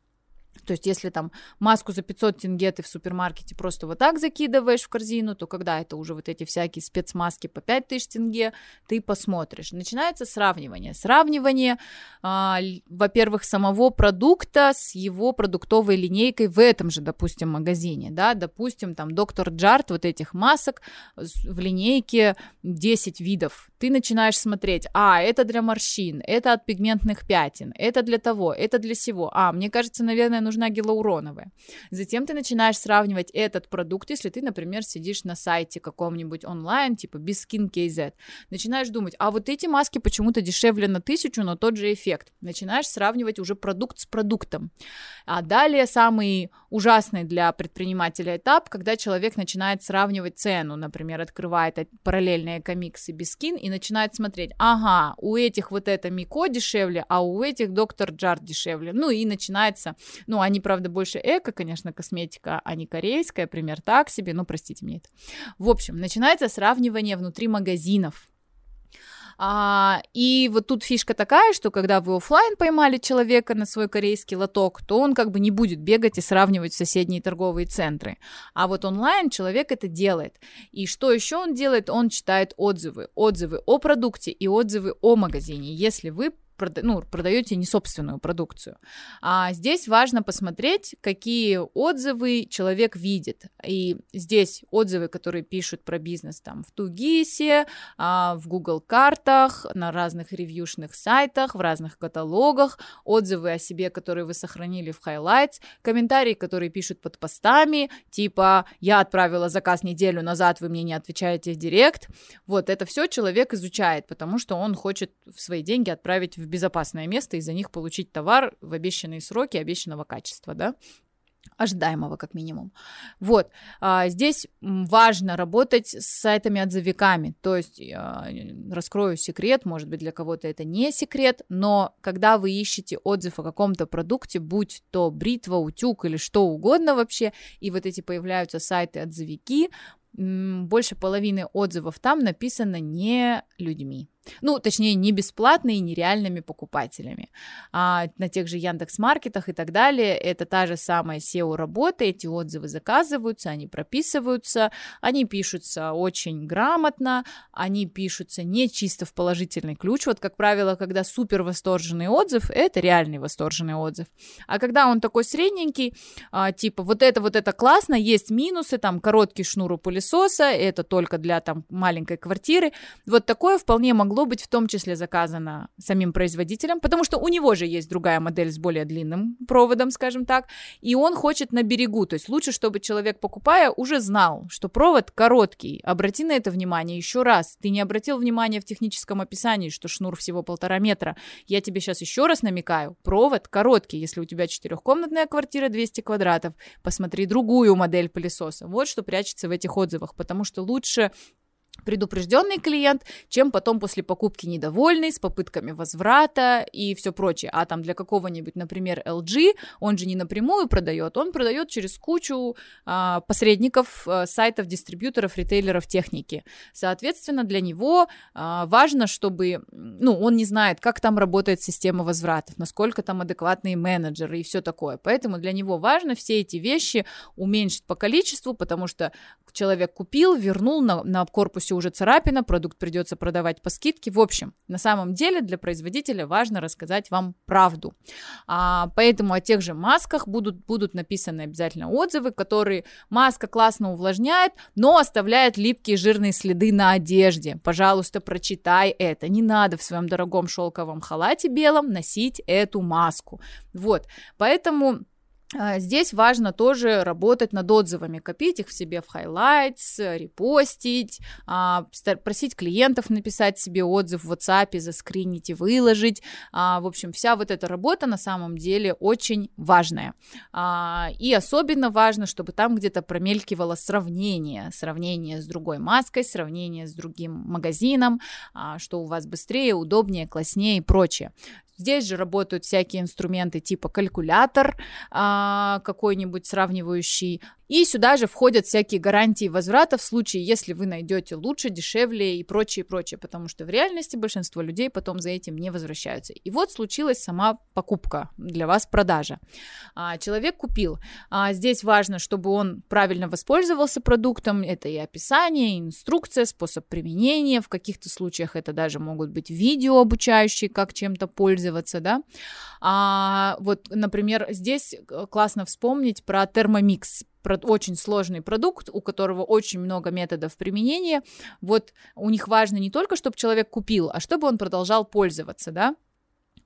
То есть, если там маску за 500 тенге ты в супермаркете просто вот так закидываешь в корзину, то когда это уже вот эти всякие спецмаски по 5000 тенге, ты посмотришь. Начинается сравнивание. Сравнивание, а, во-первых, самого продукта с его продуктовой линейкой в этом же, допустим, магазине, да, допустим, там доктор Джарт вот этих масок в линейке 10 видов. Ты начинаешь смотреть, а, это для морщин, это от пигментных пятен, это для того, это для всего. А, мне кажется, наверное, нужна гиалуроновая. Затем ты начинаешь сравнивать этот продукт, если ты, например, сидишь на сайте каком-нибудь онлайн, типа без Skin KZ. Начинаешь думать, а вот эти маски почему-то дешевле на тысячу, но тот же эффект. Начинаешь сравнивать уже продукт с продуктом. А далее самый ужасный для предпринимателя этап, когда человек начинает сравнивать цену, например, открывает параллельные комиксы без скин и начинает смотреть, ага, у этих вот это Мико дешевле, а у этих доктор Джар дешевле. Ну и начинается, ну ну, они, правда, больше эко, конечно, косметика, а не корейская, пример так себе, ну, простите мне это. В общем, начинается сравнивание внутри магазинов. А, и вот тут фишка такая, что когда вы офлайн поймали человека на свой корейский лоток, то он как бы не будет бегать и сравнивать соседние торговые центры. А вот онлайн человек это делает. И что еще он делает? Он читает отзывы. Отзывы о продукте и отзывы о магазине. Если вы прода- ну, продаете не собственную продукцию. А здесь важно посмотреть, какие отзывы человек видит. И здесь отзывы, которые пишут про бизнес там в Тугисе, а, в Google картах, на разных ревьюшных сайтах, в разных каталогах, отзывы о себе, которые вы сохранили в Highlights, комментарии, которые пишут под постами, типа «Я отправила заказ неделю назад, вы мне не отвечаете в директ». Вот это все человек изучает, потому что он хочет свои деньги отправить в безопасное место и за них получить товар в обещанные сроки, обещанного качества, да, ожидаемого как минимум. Вот, а, здесь важно работать с сайтами-отзывиками, то есть, а, раскрою секрет, может быть, для кого-то это не секрет, но когда вы ищете отзыв о каком-то продукте, будь то бритва, утюг или что угодно вообще, и вот эти появляются сайты-отзывики, больше половины отзывов там написано не людьми. Ну, точнее, не бесплатно и нереальными покупателями. А на тех же Яндекс Маркетах и так далее это та же самая SEO-работа, эти отзывы заказываются, они прописываются, они пишутся очень грамотно, они пишутся не чисто в положительный ключ. Вот, как правило, когда супер восторженный отзыв, это реальный восторженный отзыв. А когда он такой средненький, а, типа вот это, вот это классно, есть минусы, там короткий шнур у пылесоса, это только для там маленькой квартиры, вот такое вполне могло могло быть в том числе заказано самим производителем, потому что у него же есть другая модель с более длинным проводом, скажем так, и он хочет на берегу, то есть лучше, чтобы человек, покупая, уже знал, что провод короткий. Обрати на это внимание еще раз. Ты не обратил внимания в техническом описании, что шнур всего полтора метра. Я тебе сейчас еще раз намекаю. Провод короткий. Если у тебя четырехкомнатная квартира 200 квадратов, посмотри другую модель пылесоса. Вот что прячется в этих отзывах, потому что лучше предупрежденный клиент, чем потом после покупки недовольный, с попытками возврата и все прочее. А там для какого-нибудь, например, LG, он же не напрямую продает, он продает через кучу а, посредников, а, сайтов, дистрибьюторов, ритейлеров техники. Соответственно, для него а, важно, чтобы, ну, он не знает, как там работает система возвратов, насколько там адекватные менеджеры и все такое. Поэтому для него важно все эти вещи уменьшить по количеству, потому что человек купил, вернул на, на корпусе уже царапина, продукт придется продавать по скидке. В общем, на самом деле для производителя важно рассказать вам правду. А, поэтому о тех же масках будут, будут написаны обязательно отзывы, которые маска классно увлажняет, но оставляет липкие жирные следы на одежде. Пожалуйста, прочитай это. Не надо в своем дорогом шелковом халате белом носить эту маску. Вот, поэтому здесь важно тоже работать над отзывами, копить их в себе в highlights, репостить, а, просить клиентов написать себе отзыв в WhatsApp, заскринить и выложить. А, в общем, вся вот эта работа на самом деле очень важная. И особенно важно, чтобы там где-то промелькивало сравнение, сравнение с другой маской, сравнение с другим магазином, что у вас быстрее, удобнее, класснее и прочее. Здесь же работают всякие инструменты типа калькулятор а, какой-нибудь сравнивающий, и сюда же входят всякие гарантии возврата в случае, если вы найдете лучше, дешевле и прочее, прочее, потому что в реальности большинство людей потом за этим не возвращаются. И вот случилась сама покупка, для вас продажа. А, человек купил. А, здесь важно, чтобы он правильно воспользовался продуктом. Это и описание, и инструкция, способ применения. В каких-то случаях это даже могут быть видео обучающие, как чем-то пользоваться, да. А, вот, например, здесь э, классно вспомнить про термомикс очень сложный продукт, у которого очень много методов применения. Вот у них важно не только, чтобы человек купил, а чтобы он продолжал пользоваться, да.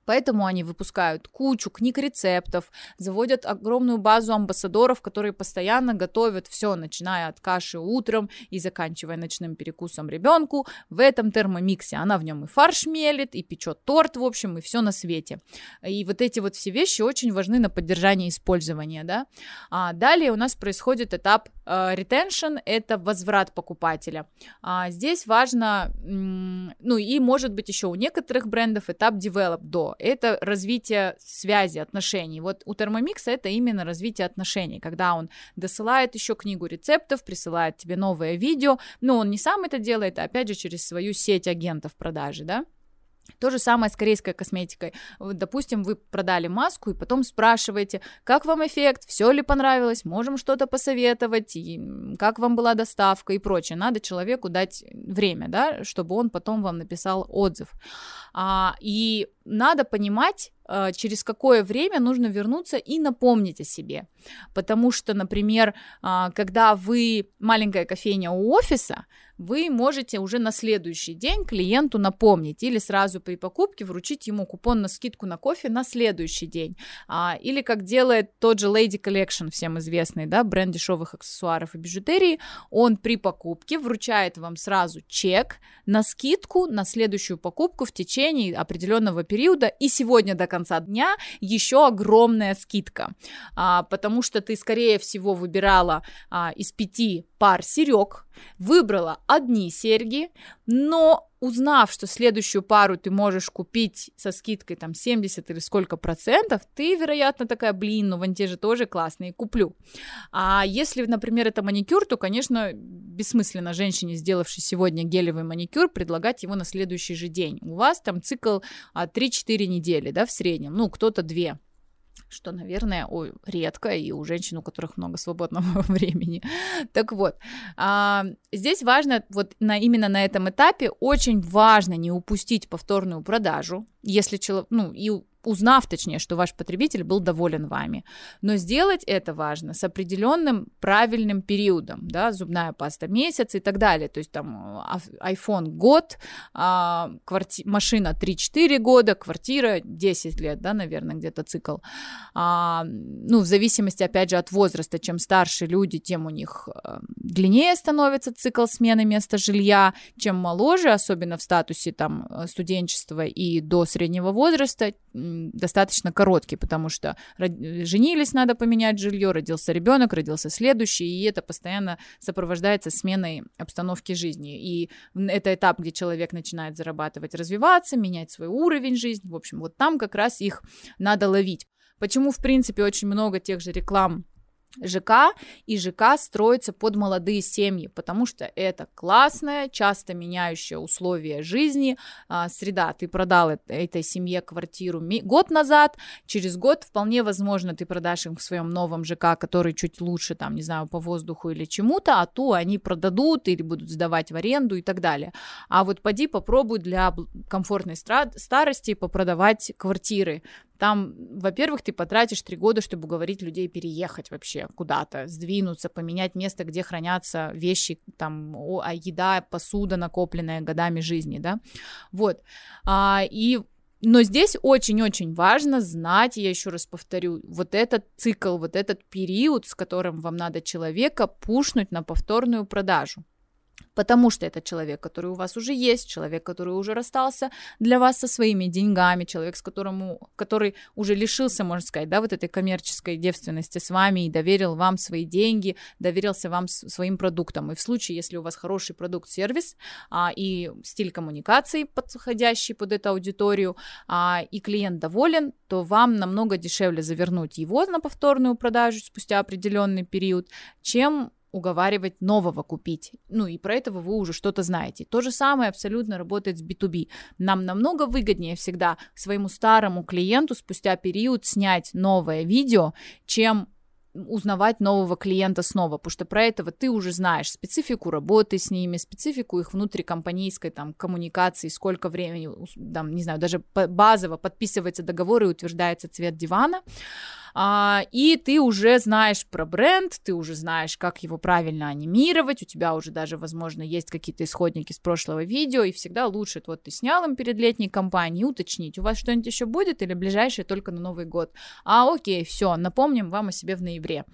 Поэтому они выпускают кучу книг рецептов, заводят огромную базу амбассадоров, которые постоянно готовят все, начиная от каши утром и заканчивая ночным перекусом ребенку в этом термомиксе. Она в нем и фарш мелит, и печет торт, в общем, и все на свете. И вот эти вот все вещи очень важны на поддержание использования, да. А далее у нас происходит этап э, retention, это возврат покупателя. А здесь важно, ну и может быть еще у некоторых брендов этап develop до, это развитие связи, отношений. Вот у термомикса это именно развитие отношений, когда он досылает еще книгу рецептов, присылает тебе новое видео, но он не сам это делает, а опять же через свою сеть агентов продажи, да. То же самое с корейской косметикой. Допустим, вы продали маску и потом спрашиваете, как вам эффект, все ли понравилось, можем что-то посоветовать, и как вам была доставка и прочее. Надо человеку дать время, да, чтобы он потом вам написал отзыв. А, и надо понимать, а, через какое время нужно вернуться и напомнить о себе. Потому что, например, а, когда вы маленькая кофейня у офиса, вы можете уже на следующий день клиенту напомнить или сразу при покупке вручить ему купон на скидку на кофе на следующий день. А, или как делает тот же Lady Collection, всем известный, да, бренд дешевых аксессуаров и бижутерии, он при покупке вручает вам сразу чек на скидку на следующую покупку в течение определенного периода, и сегодня до конца дня еще огромная скидка, а, потому что ты, скорее всего, выбирала а, из пяти пар серег, выбрала одни серьги, но узнав, что следующую пару ты можешь купить со скидкой там 70 или сколько процентов, ты, вероятно, такая, блин, ну вон те же тоже классные, куплю. А если, например, это маникюр, то, конечно, бессмысленно женщине, сделавшей сегодня гелевый маникюр, предлагать его на следующий же день. У вас там цикл 3-4 а, недели, да, в среднем, ну, кто-то 2 что, наверное, ой, редко, и у женщин, у которых много свободного времени. Так вот, а, здесь важно, вот на, именно на этом этапе очень важно не упустить повторную продажу, если человек, ну, и узнав, точнее, что ваш потребитель был доволен вами. Но сделать это важно с определенным правильным периодом, да, зубная паста месяц и так далее. То есть там iPhone год, а, кварти... машина 3-4 года, квартира 10 лет, да, наверное, где-то цикл. А, ну, в зависимости, опять же, от возраста. Чем старше люди, тем у них а, длиннее становится цикл смены места жилья. Чем моложе, особенно в статусе там студенчества и до среднего возраста, достаточно короткий, потому что женились, надо поменять жилье, родился ребенок, родился следующий, и это постоянно сопровождается сменой обстановки жизни. И это этап, где человек начинает зарабатывать, развиваться, менять свой уровень жизни. В общем, вот там как раз их надо ловить. Почему, в принципе, очень много тех же реклам ЖК, и ЖК строится под молодые семьи, потому что это классная, часто меняющая условия жизни а, среда. Ты продал этой семье квартиру год назад, через год вполне возможно ты продашь им в своем новом ЖК, который чуть лучше, там, не знаю, по воздуху или чему-то, а ту они продадут или будут сдавать в аренду и так далее. А вот поди попробуй для комфортной старости попродавать квартиры там, во-первых, ты потратишь три года, чтобы уговорить людей переехать вообще куда-то, сдвинуться, поменять место, где хранятся вещи, там, а еда, посуда, накопленная годами жизни, да. Вот. А, и но здесь очень-очень важно знать, я еще раз повторю, вот этот цикл, вот этот период, с которым вам надо человека пушнуть на повторную продажу потому что это человек, который у вас уже есть, человек, который уже расстался для вас со своими деньгами, человек, с которым, который уже лишился, можно сказать, да, вот этой коммерческой девственности с вами и доверил вам свои деньги, доверился вам своим продуктам. И в случае, если у вас хороший продукт-сервис а, и стиль коммуникации подходящий под эту аудиторию, а, и клиент доволен, то вам намного дешевле завернуть его на повторную продажу спустя определенный период, чем уговаривать нового купить. Ну и про этого вы уже что-то знаете. То же самое абсолютно работает с B2B. Нам намного выгоднее всегда своему старому клиенту спустя период снять новое видео, чем узнавать нового клиента снова, потому что про этого ты уже знаешь специфику работы с ними, специфику их внутрикомпанейской там коммуникации, сколько времени, там, не знаю, даже базово подписывается договор и утверждается цвет дивана, а, и ты уже знаешь про бренд, ты уже знаешь, как его правильно анимировать, у тебя уже даже, возможно, есть какие-то исходники с прошлого видео, и всегда лучше, вот ты снял им перед летней кампанией, уточнить, у вас что-нибудь еще будет или ближайшее только на Новый год? А, окей, все, напомним вам о себе в ноябре.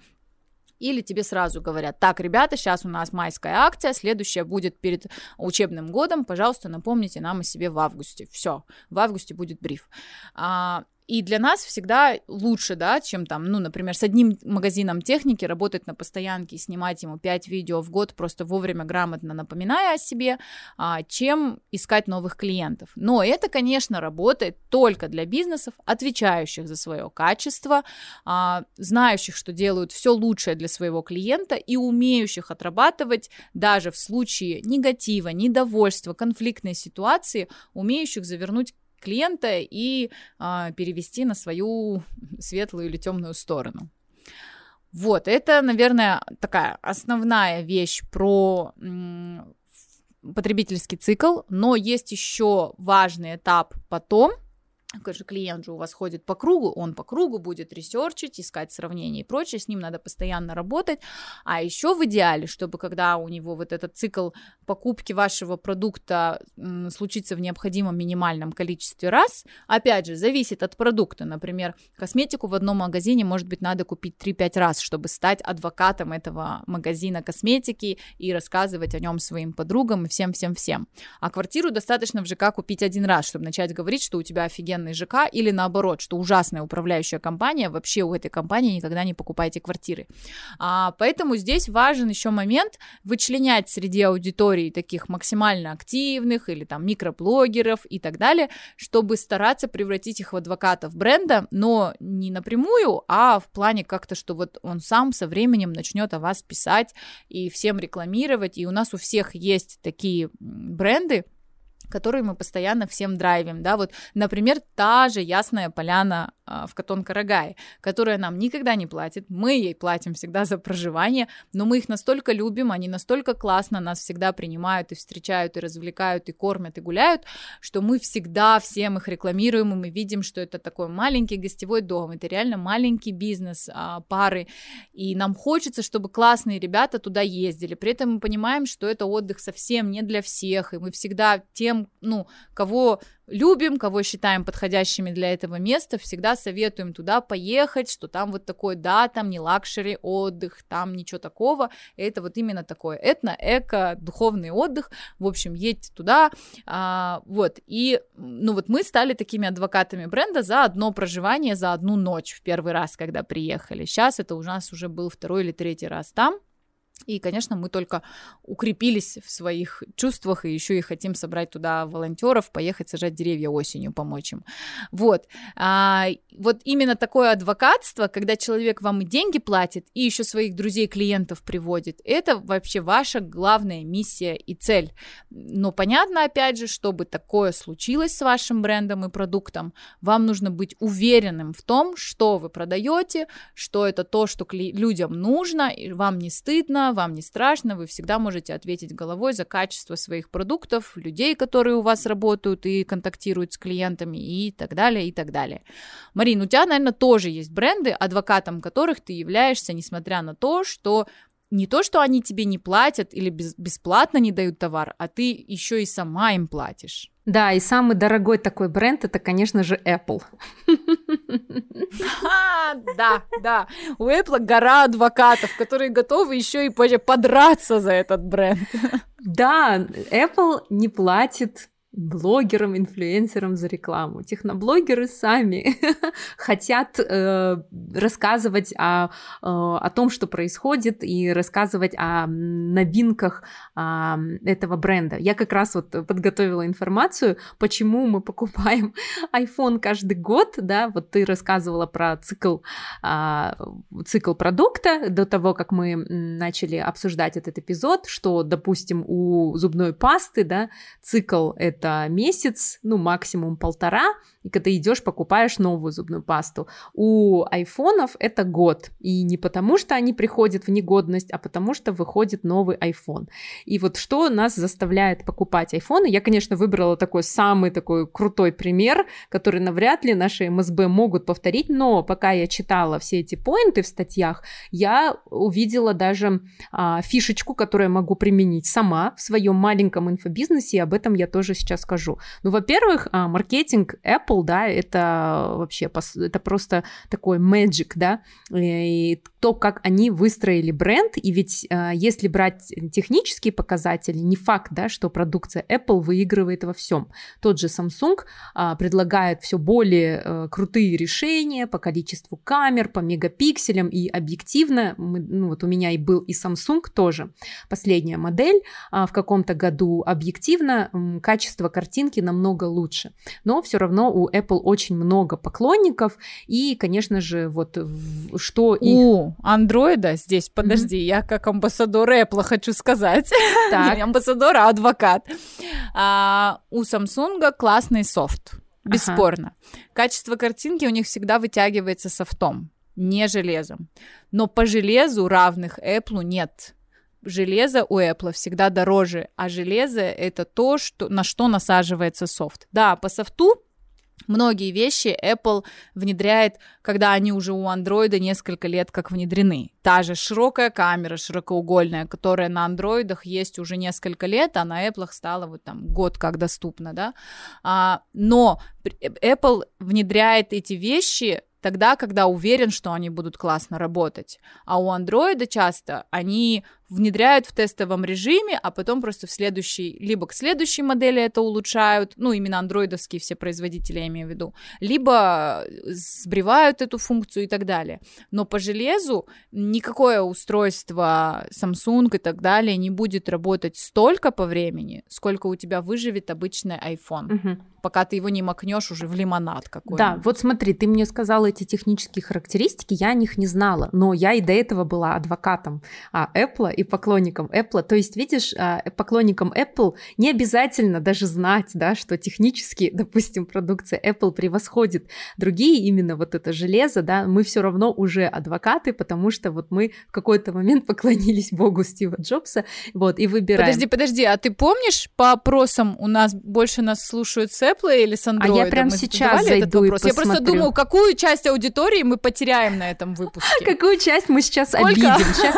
Или тебе сразу говорят, так, ребята, сейчас у нас майская акция, следующая будет перед учебным годом, пожалуйста, напомните нам о себе в августе. Все, в августе будет бриф. А, и для нас всегда лучше, да, чем там, ну, например, с одним магазином техники работать на постоянке и снимать ему 5 видео в год, просто вовремя грамотно напоминая о себе, а, чем искать новых клиентов. Но это, конечно, работает только для бизнесов, отвечающих за свое качество, а, знающих, что делают все лучшее для своего клиента и умеющих отрабатывать даже в случае негатива, недовольства, конфликтной ситуации, умеющих завернуть клиента и а, перевести на свою светлую или темную сторону. Вот, это, наверное, такая основная вещь про потребительский цикл, но есть еще важный этап потом – же клиент же у вас ходит по кругу, он по кругу будет ресерчить, искать сравнения и прочее, с ним надо постоянно работать, а еще в идеале, чтобы когда у него вот этот цикл покупки вашего продукта м, случится в необходимом минимальном количестве раз, опять же, зависит от продукта, например, косметику в одном магазине, может быть, надо купить 3-5 раз, чтобы стать адвокатом этого магазина косметики и рассказывать о нем своим подругам и всем-всем-всем, а квартиру достаточно в ЖК купить один раз, чтобы начать говорить, что у тебя офигенно охуенный ЖК, или наоборот, что ужасная управляющая компания, вообще у этой компании никогда не покупайте квартиры. А, поэтому здесь важен еще момент вычленять среди аудитории таких максимально активных или там микроблогеров и так далее, чтобы стараться превратить их в адвокатов бренда, но не напрямую, а в плане как-то, что вот он сам со временем начнет о вас писать и всем рекламировать, и у нас у всех есть такие бренды, которые мы постоянно всем драйвим, да, вот, например, та же Ясная Поляна а, в Катон-Карагае, которая нам никогда не платит, мы ей платим всегда за проживание, но мы их настолько любим, они настолько классно нас всегда принимают и встречают, и развлекают, и кормят, и гуляют, что мы всегда всем их рекламируем, и мы видим, что это такой маленький гостевой дом, это реально маленький бизнес а, пары, и нам хочется, чтобы классные ребята туда ездили, при этом мы понимаем, что это отдых совсем не для всех, и мы всегда тем тем, ну, кого любим, кого считаем подходящими для этого места, всегда советуем туда поехать, что там вот такой, да, там не luxury отдых, там ничего такого, это вот именно такое. Этно, эко, духовный отдых, в общем, едьте туда, а, вот, и, ну вот мы стали такими адвокатами бренда за одно проживание, за одну ночь в первый раз, когда приехали, сейчас это у нас уже был второй или третий раз там, и, конечно, мы только укрепились в своих чувствах и еще и хотим собрать туда волонтеров, поехать сажать деревья осенью, помочь им. Вот. А, вот именно такое адвокатство, когда человек вам и деньги платит, и еще своих друзей, клиентов приводит, это вообще ваша главная миссия и цель. Но понятно, опять же, чтобы такое случилось с вашим брендом и продуктом, вам нужно быть уверенным в том, что вы продаете, что это то, что людям нужно, и вам не стыдно, вам не страшно, вы всегда можете ответить головой за качество своих продуктов, людей, которые у вас работают и контактируют с клиентами и так далее, и так далее. Марин, у тебя, наверное, тоже есть бренды, адвокатом которых ты являешься, несмотря на то, что не то, что они тебе не платят или без, бесплатно не дают товар, а ты еще и сама им платишь. Да, и самый дорогой такой бренд это, конечно же, Apple. А, да, да. У Apple гора адвокатов, которые готовы еще и подраться за этот бренд. Да, Apple не платит блогерам, инфлюенсерам за рекламу. Техноблогеры сами хотят э, рассказывать о, э, о том, что происходит, и рассказывать о новинках э, этого бренда. Я как раз вот подготовила информацию, почему мы покупаем iPhone каждый год, да, вот ты рассказывала про цикл, э, цикл продукта до того, как мы начали обсуждать этот эпизод, что, допустим, у зубной пасты, да, цикл это это месяц, ну, максимум полтора, и когда идешь, покупаешь новую зубную пасту. У айфонов это год, и не потому, что они приходят в негодность, а потому, что выходит новый iPhone. И вот что нас заставляет покупать айфоны, я, конечно, выбрала такой самый такой крутой пример, который навряд ли наши МСБ могут повторить, но пока я читала все эти поинты в статьях, я увидела даже а, фишечку, которую я могу применить сама в своем маленьком инфобизнесе, и об этом я тоже сейчас скажу. Ну, во-первых, а, маркетинг Apple, да, это вообще, это просто такой magic, да, и то, как они выстроили бренд, и ведь а, если брать технические показатели, не факт, да, что продукция Apple выигрывает во всем. Тот же Samsung а, предлагает все более э, крутые решения по количеству камер, по мегапикселям, и объективно, ну, вот у меня и был и Samsung тоже, последняя модель в каком-то году, объективно качество картинки намного лучше. Но все равно у Apple очень много поклонников, и, конечно же, вот что и... У андроида здесь, подожди, mm-hmm. я как амбассадор Apple хочу сказать. Так. Не амбассадор, а адвокат. А, у Samsung классный софт, бесспорно. Ага. Качество картинки у них всегда вытягивается софтом, не железом. Но по железу равных Apple нет железо у Apple всегда дороже, а железо это то, что, на что насаживается софт. Да, по софту Многие вещи Apple внедряет, когда они уже у Android несколько лет как внедрены. Та же широкая камера, широкоугольная, которая на андроидах есть уже несколько лет, а на Apple стала вот там год как доступна, да. А, но Apple внедряет эти вещи тогда, когда уверен, что они будут классно работать. А у андроида часто они внедряют в тестовом режиме, а потом просто в следующий, либо к следующей модели это улучшают, ну, именно андроидовские все производители, я имею в виду, либо сбривают эту функцию и так далее. Но по железу никакое устройство Samsung и так далее не будет работать столько по времени, сколько у тебя выживет обычный iPhone. Угу. Пока ты его не макнешь уже в лимонад какой-нибудь. Да, вот смотри, ты мне сказала эти технические характеристики, я о них не знала, но я и до этого была адвокатом а, Apple и поклонником Apple. То есть, видишь, а, поклонникам Apple не обязательно даже знать, да, что технически, допустим, продукция Apple превосходит другие именно вот это железо, да, мы все равно уже адвокаты, потому что вот мы в какой-то момент поклонились богу Стива Джобса, вот, и выбираем. Подожди, подожди, а ты помнишь по опросам у нас больше нас слушают с Apple или с Android? А я прям мы сейчас зайду и посмотрю. Я просто думаю, какую часть аудитории мы потеряем на этом выпуске. Какую часть мы сейчас обидим? Сейчас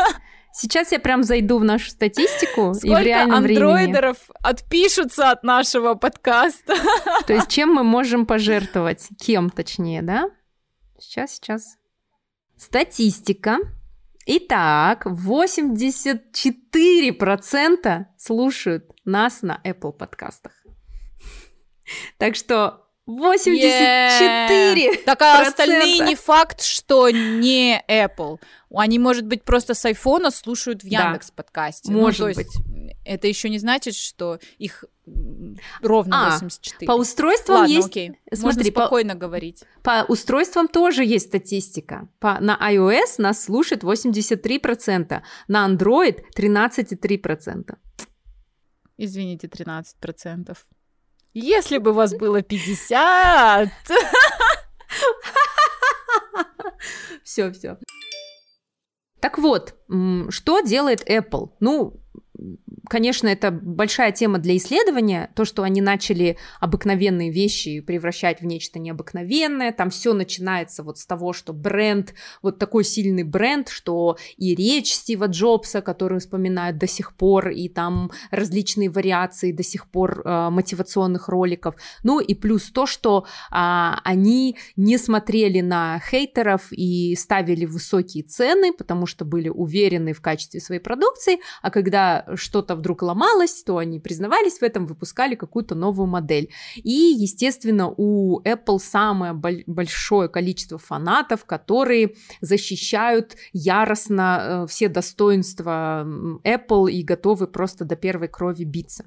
я прям зайду в нашу статистику Сколько и в реальном андроидеров времени. отпишутся от нашего подкаста? То есть чем мы можем пожертвовать? Кем, точнее, да? Сейчас, сейчас. Статистика. Итак, 84% слушают нас на Apple подкастах. Так что 84! Yeah. Так а остальные не факт, что не Apple. Они, может быть, просто с айфона слушают в Яндекс да, подкасте. Может ну, есть, быть. Это еще не значит, что их ровно а, 84. По устройствам Ладно, есть. Окей. Смотри, Можно спокойно по... говорить. По устройствам тоже есть статистика. По... На iOS нас слушает 83%, на Android 13,3%. Извините, 13%. Если бы вас было 50. Все, все. Так вот, что делает Apple? Ну, конечно, это большая тема для исследования, то, что они начали обыкновенные вещи превращать в нечто необыкновенное, там все начинается вот с того, что бренд, вот такой сильный бренд, что и речь Стива Джобса, которую вспоминают до сих пор, и там различные вариации до сих пор э, мотивационных роликов, ну и плюс то, что э, они не смотрели на хейтеров и ставили высокие цены, потому что были уверены в качестве своей продукции, а когда что-то вдруг ломалось, то они признавались в этом, выпускали какую-то новую модель. И, естественно, у Apple самое большое количество фанатов, которые защищают яростно э, все достоинства Apple и готовы просто до первой крови биться.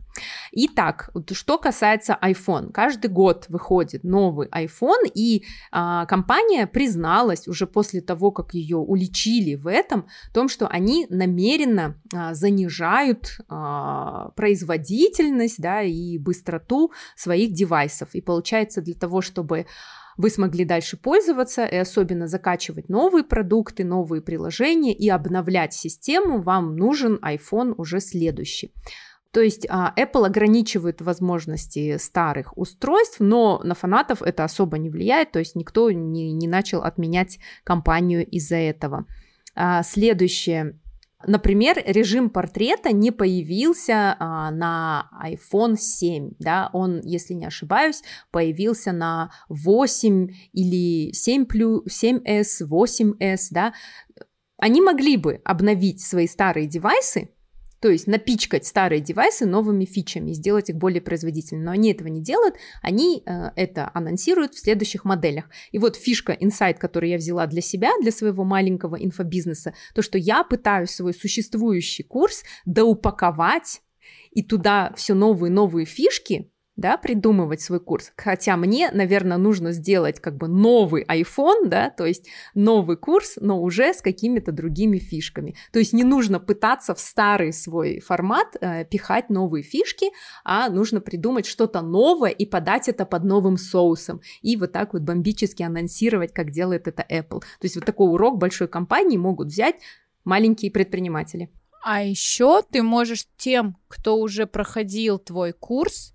Итак, что касается iPhone. Каждый год выходит новый iPhone, и а, компания призналась уже после того, как ее уличили в этом, в том, что они намеренно а, занижают а, производительность да, и быстроту своих девайсов. И получается для того, чтобы вы смогли дальше пользоваться и особенно закачивать новые продукты, новые приложения и обновлять систему, вам нужен iPhone уже следующий. То есть а, Apple ограничивает возможности старых устройств, но на фанатов это особо не влияет, то есть никто не, не начал отменять компанию из-за этого. А, следующее Например, режим портрета не появился а, на iPhone 7, да, он, если не ошибаюсь, появился на 8 или 7 плюс, 7s, 8s, да. Они могли бы обновить свои старые девайсы, то есть напичкать старые девайсы новыми фичами, сделать их более производительными. Но они этого не делают, они э, это анонсируют в следующих моделях. И вот фишка, инсайт, который я взяла для себя, для своего маленького инфобизнеса, то, что я пытаюсь свой существующий курс доупаковать и туда все новые новые фишки да, придумывать свой курс. Хотя мне, наверное, нужно сделать как бы новый iPhone, да, то есть новый курс, но уже с какими-то другими фишками. То есть не нужно пытаться в старый свой формат э, пихать новые фишки, а нужно придумать что-то новое и подать это под новым соусом. И вот так вот бомбически анонсировать, как делает это Apple. То есть вот такой урок большой компании могут взять маленькие предприниматели. А еще ты можешь тем, кто уже проходил твой курс,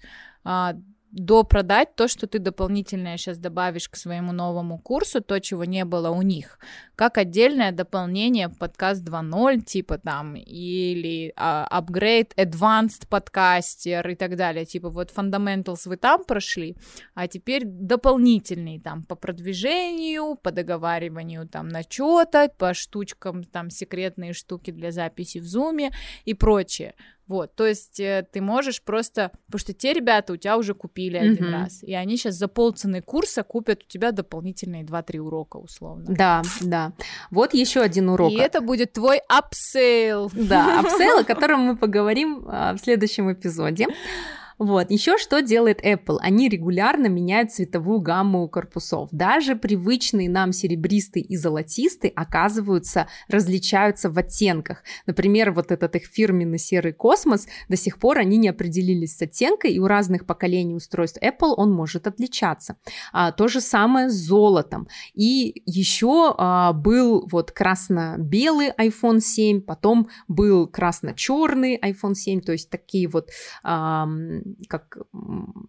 а, допродать то, что ты дополнительное сейчас добавишь к своему новому курсу, то, чего не было у них, как отдельное дополнение подкаст 2.0, типа там, или апгрейд, uh, advanced подкастер и так далее, типа вот fundamentals вы там прошли, а теперь дополнительный там по продвижению, по договариванию там начета, по штучкам там секретные штуки для записи в зуме и прочее. Вот, то есть э, ты можешь просто, потому что те ребята у тебя уже купили mm-hmm. один раз, и они сейчас за полцены курса купят у тебя дополнительные 2-3 урока условно. Да, да. Вот еще один урок. И это будет твой upsell. Да, upsell, о котором мы поговорим а, в следующем эпизоде. Вот. Еще что делает Apple? Они регулярно меняют цветовую гамму корпусов. Даже привычные нам серебристый и золотистый оказываются, различаются в оттенках. Например, вот этот их фирменный серый космос, до сих пор они не определились с оттенкой, и у разных поколений устройств Apple он может отличаться. А, то же самое с золотом. И еще а, был вот красно-белый iPhone 7, потом был красно-черный iPhone 7, то есть такие вот а, как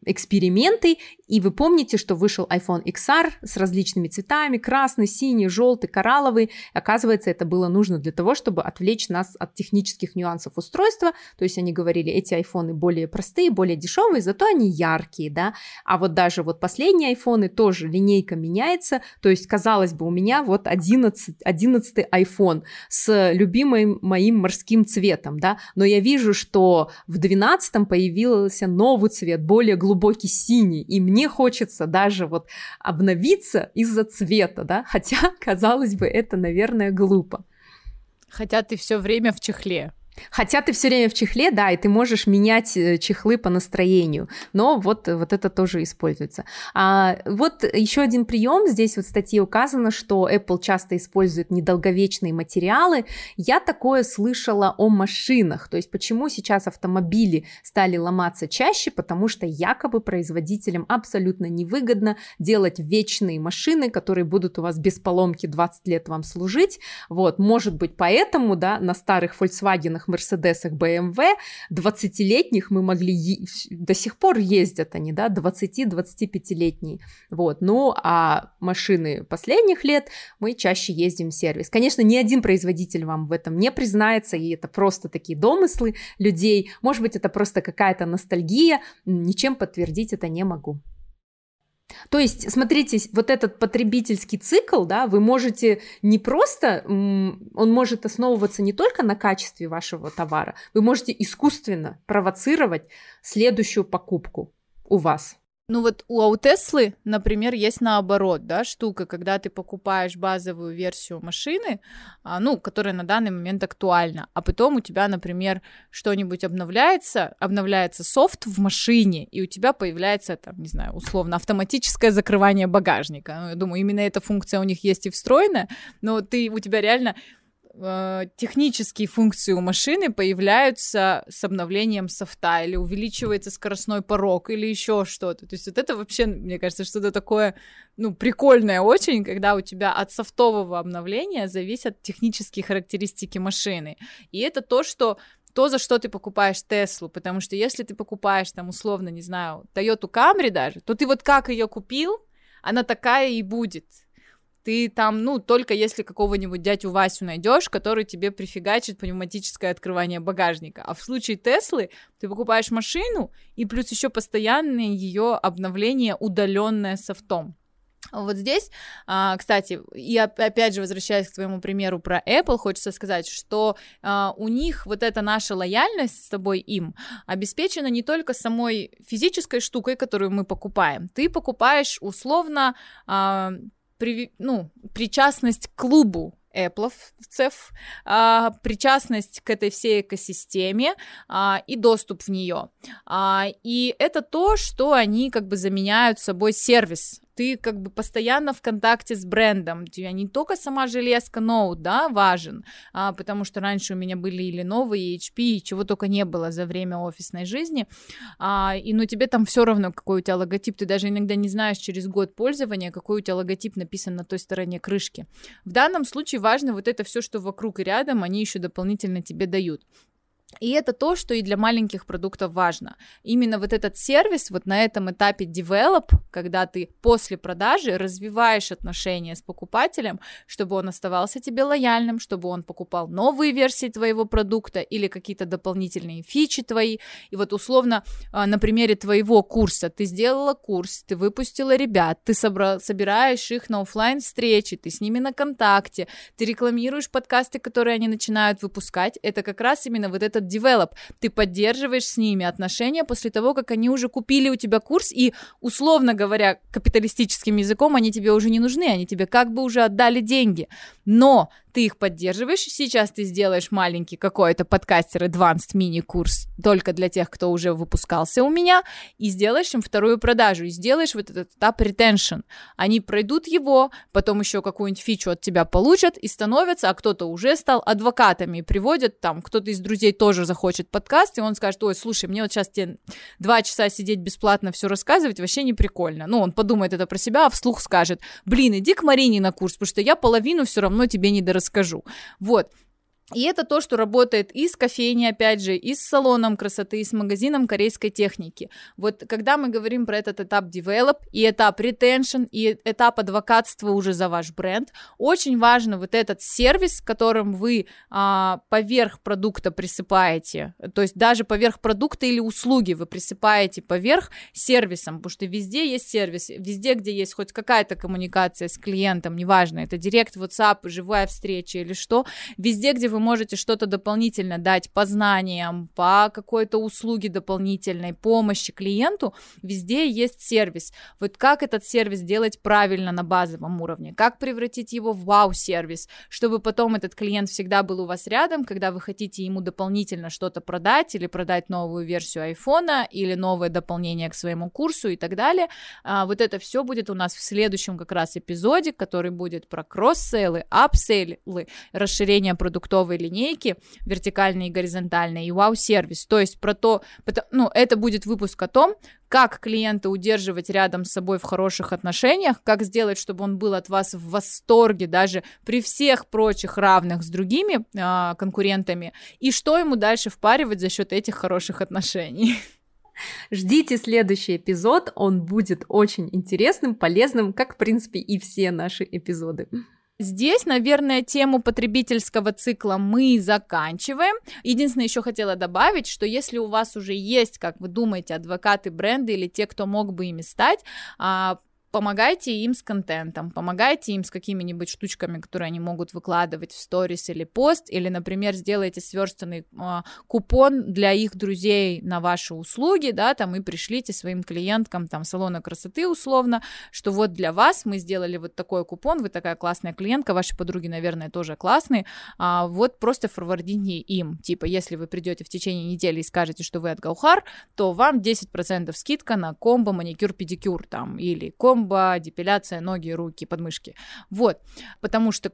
эксперименты, и вы помните, что вышел iPhone XR с различными цветами, красный, синий, желтый, коралловый. Оказывается, это было нужно для того, чтобы отвлечь нас от технических нюансов устройства, то есть они говорили, эти айфоны более простые, более дешевые, зато они яркие, да, а вот даже вот последние айфоны тоже линейка меняется, то есть, казалось бы, у меня вот 11, 11 iPhone с любимым моим морским цветом, да, но я вижу, что в 12 появился новый цвет, более глубокий синий, и мне хочется даже вот обновиться из-за цвета, да, хотя, казалось бы, это, наверное, глупо. Хотя ты все время в чехле. Хотя ты все время в чехле, да, и ты можешь менять э, чехлы по настроению, но вот, вот это тоже используется. А, вот еще один прием, здесь вот в статье указано, что Apple часто использует недолговечные материалы. Я такое слышала о машинах, то есть почему сейчас автомобили стали ломаться чаще, потому что якобы производителям абсолютно невыгодно делать вечные машины, которые будут у вас без поломки 20 лет вам служить, вот, может быть поэтому, да, на старых Volkswagen Мерседесах, BMW, 20-летних мы могли, е- до сих пор ездят они, да, 20-25-летние, вот, ну, а машины последних лет мы чаще ездим в сервис. Конечно, ни один производитель вам в этом не признается, и это просто такие домыслы людей, может быть, это просто какая-то ностальгия, ничем подтвердить это не могу. То есть, смотрите, вот этот потребительский цикл, да, вы можете не просто, он может основываться не только на качестве вашего товара, вы можете искусственно провоцировать следующую покупку у вас. Ну вот у, у Теслы, например, есть наоборот, да, штука, когда ты покупаешь базовую версию машины, а, ну, которая на данный момент актуальна, а потом у тебя, например, что-нибудь обновляется, обновляется софт в машине, и у тебя появляется, там, не знаю, условно, автоматическое закрывание багажника. Ну, я думаю, именно эта функция у них есть и встроенная, но ты, у тебя реально э, технические функции у машины появляются с обновлением софта, или увеличивается скоростной порог, или еще что-то. То есть вот это вообще, мне кажется, что-то такое, ну, прикольное очень, когда у тебя от софтового обновления зависят технические характеристики машины. И это то, что то, за что ты покупаешь Теслу, потому что если ты покупаешь там условно, не знаю, Toyota Camry даже, то ты вот как ее купил, она такая и будет. Ты там, ну, только если какого-нибудь дядю Васю найдешь, который тебе прифигачит пневматическое открывание багажника. А в случае Теслы ты покупаешь машину, и плюс еще постоянное ее обновление, удаленное софтом. Вот здесь, а, кстати, и опять же возвращаясь к твоему примеру про Apple, хочется сказать, что а, у них вот эта наша лояльность с тобой им обеспечена не только самой физической штукой, которую мы покупаем. Ты покупаешь условно а, при, ну, причастность к клубу Apple, а, причастность к этой всей экосистеме а, и доступ в нее. А, и это то, что они как бы заменяют собой сервис ты как бы постоянно в контакте с брендом, у тебя не только сама железка Note, да, важен, а, потому что раньше у меня были или новые HP, и чего только не было за время офисной жизни, а, и ну тебе там все равно, какой у тебя логотип, ты даже иногда не знаешь через год пользования, какой у тебя логотип написан на той стороне крышки. В данном случае важно вот это все, что вокруг и рядом, они еще дополнительно тебе дают. И это то, что и для маленьких продуктов важно. Именно вот этот сервис, вот на этом этапе develop, когда ты после продажи развиваешь отношения с покупателем, чтобы он оставался тебе лояльным, чтобы он покупал новые версии твоего продукта или какие-то дополнительные фичи твои. И вот условно а, на примере твоего курса ты сделала курс, ты выпустила ребят, ты собра- собираешь их на офлайн встречи, ты с ними на контакте, ты рекламируешь подкасты, которые они начинают выпускать. Это как раз именно вот это этот develop. Ты поддерживаешь с ними отношения после того, как они уже купили у тебя курс, и, условно говоря, капиталистическим языком они тебе уже не нужны, они тебе как бы уже отдали деньги. Но ты их поддерживаешь, сейчас ты сделаешь маленький какой-то подкастер Advanced мини-курс только для тех, кто уже выпускался у меня, и сделаешь им вторую продажу, и сделаешь вот этот этап retention. Они пройдут его, потом еще какую-нибудь фичу от тебя получат и становятся, а кто-то уже стал адвокатами, и приводят там, кто-то из друзей тоже захочет подкаст, и он скажет, ой, слушай, мне вот сейчас тебе два часа сидеть бесплатно все рассказывать, вообще не прикольно. Ну, он подумает это про себя, а вслух скажет, блин, иди к Марине на курс, потому что я половину все равно тебе не дорасскажу. Вот. И это то, что работает и с кофейней, опять же, и с салоном красоты, и с магазином корейской техники. Вот когда мы говорим про этот этап develop, и этап retention, и этап адвокатства уже за ваш бренд, очень важно вот этот сервис, которым вы а, поверх продукта присыпаете, то есть даже поверх продукта или услуги вы присыпаете поверх сервисом, потому что везде есть сервис, везде, где есть хоть какая-то коммуникация с клиентом, неважно, это директ, WhatsApp, живая встреча или что, везде, где вы можете что-то дополнительно дать по знаниям, по какой-то услуге дополнительной, помощи клиенту, везде есть сервис. Вот как этот сервис делать правильно на базовом уровне, как превратить его в вау-сервис, чтобы потом этот клиент всегда был у вас рядом, когда вы хотите ему дополнительно что-то продать или продать новую версию айфона или новое дополнение к своему курсу и так далее. А, вот это все будет у нас в следующем как раз эпизоде, который будет про cross-sale ы, upsell ы, расширение продуктовой новой линейки, вертикальной и горизонтальной, и вау-сервис. То есть про то, ну, это будет выпуск о том, как клиента удерживать рядом с собой в хороших отношениях, как сделать, чтобы он был от вас в восторге даже при всех прочих равных с другими э, конкурентами, и что ему дальше впаривать за счет этих хороших отношений. Ждите следующий эпизод, он будет очень интересным, полезным, как, в принципе, и все наши эпизоды. Здесь, наверное, тему потребительского цикла мы заканчиваем. Единственное, еще хотела добавить, что если у вас уже есть, как вы думаете, адвокаты бренда или те, кто мог бы ими стать, а, помогайте им с контентом, помогайте им с какими-нибудь штучками, которые они могут выкладывать в сторис или пост, или, например, сделайте сверстанный э, купон для их друзей на ваши услуги, да, там, и пришлите своим клиенткам, там, салона красоты условно, что вот для вас мы сделали вот такой купон, вы такая классная клиентка, ваши подруги, наверное, тоже классные, а, вот просто форвардите им, типа, если вы придете в течение недели и скажете, что вы от Гаухар, то вам 10% скидка на комбо маникюр-педикюр, там, или комбо комбо, депиляция, ноги, руки, подмышки. Вот, потому что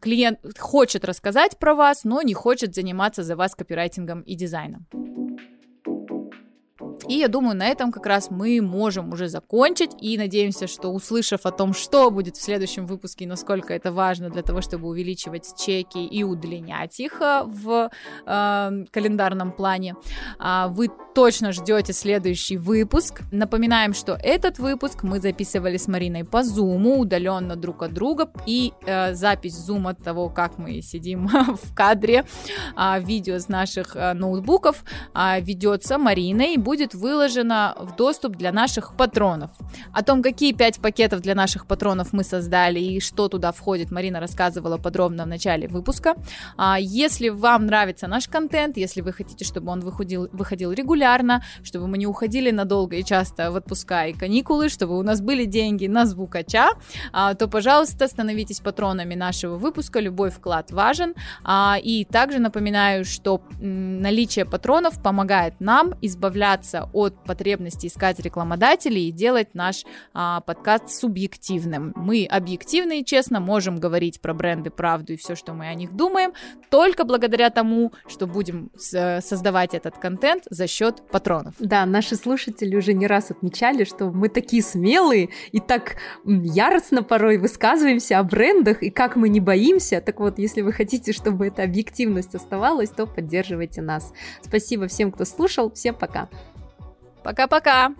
клиент хочет рассказать про вас, но не хочет заниматься за вас копирайтингом и дизайном. И я думаю, на этом как раз мы можем уже закончить. И надеемся, что услышав о том, что будет в следующем выпуске и насколько это важно для того, чтобы увеличивать чеки и удлинять их э, в э, календарном плане, э, вы точно ждете следующий выпуск. Напоминаем, что этот выпуск мы записывали с Мариной по зуму, удаленно друг от друга. И э, запись зума того, как мы сидим в кадре, э, видео с наших э, ноутбуков, э, ведется Мариной и будет выложено в доступ для наших патронов. О том, какие пять пакетов для наших патронов мы создали и что туда входит, Марина рассказывала подробно в начале выпуска. А, если вам нравится наш контент, если вы хотите, чтобы он выходил, выходил регулярно, чтобы мы не уходили надолго и часто в отпуска и каникулы, чтобы у нас были деньги на звукача, а, то, пожалуйста, становитесь патронами нашего выпуска, любой вклад важен. А, и также напоминаю, что наличие патронов помогает нам избавляться от потребности искать рекламодателей и делать наш а, подкаст субъективным. Мы объективно и честно можем говорить про бренды правду и все, что мы о них думаем, только благодаря тому, что будем создавать этот контент за счет патронов. Да, наши слушатели уже не раз отмечали, что мы такие смелые и так яростно порой высказываемся о брендах и как мы не боимся. Так вот, если вы хотите, чтобы эта объективность оставалась, то поддерживайте нас. Спасибо всем, кто слушал. Всем пока. Пока-пока!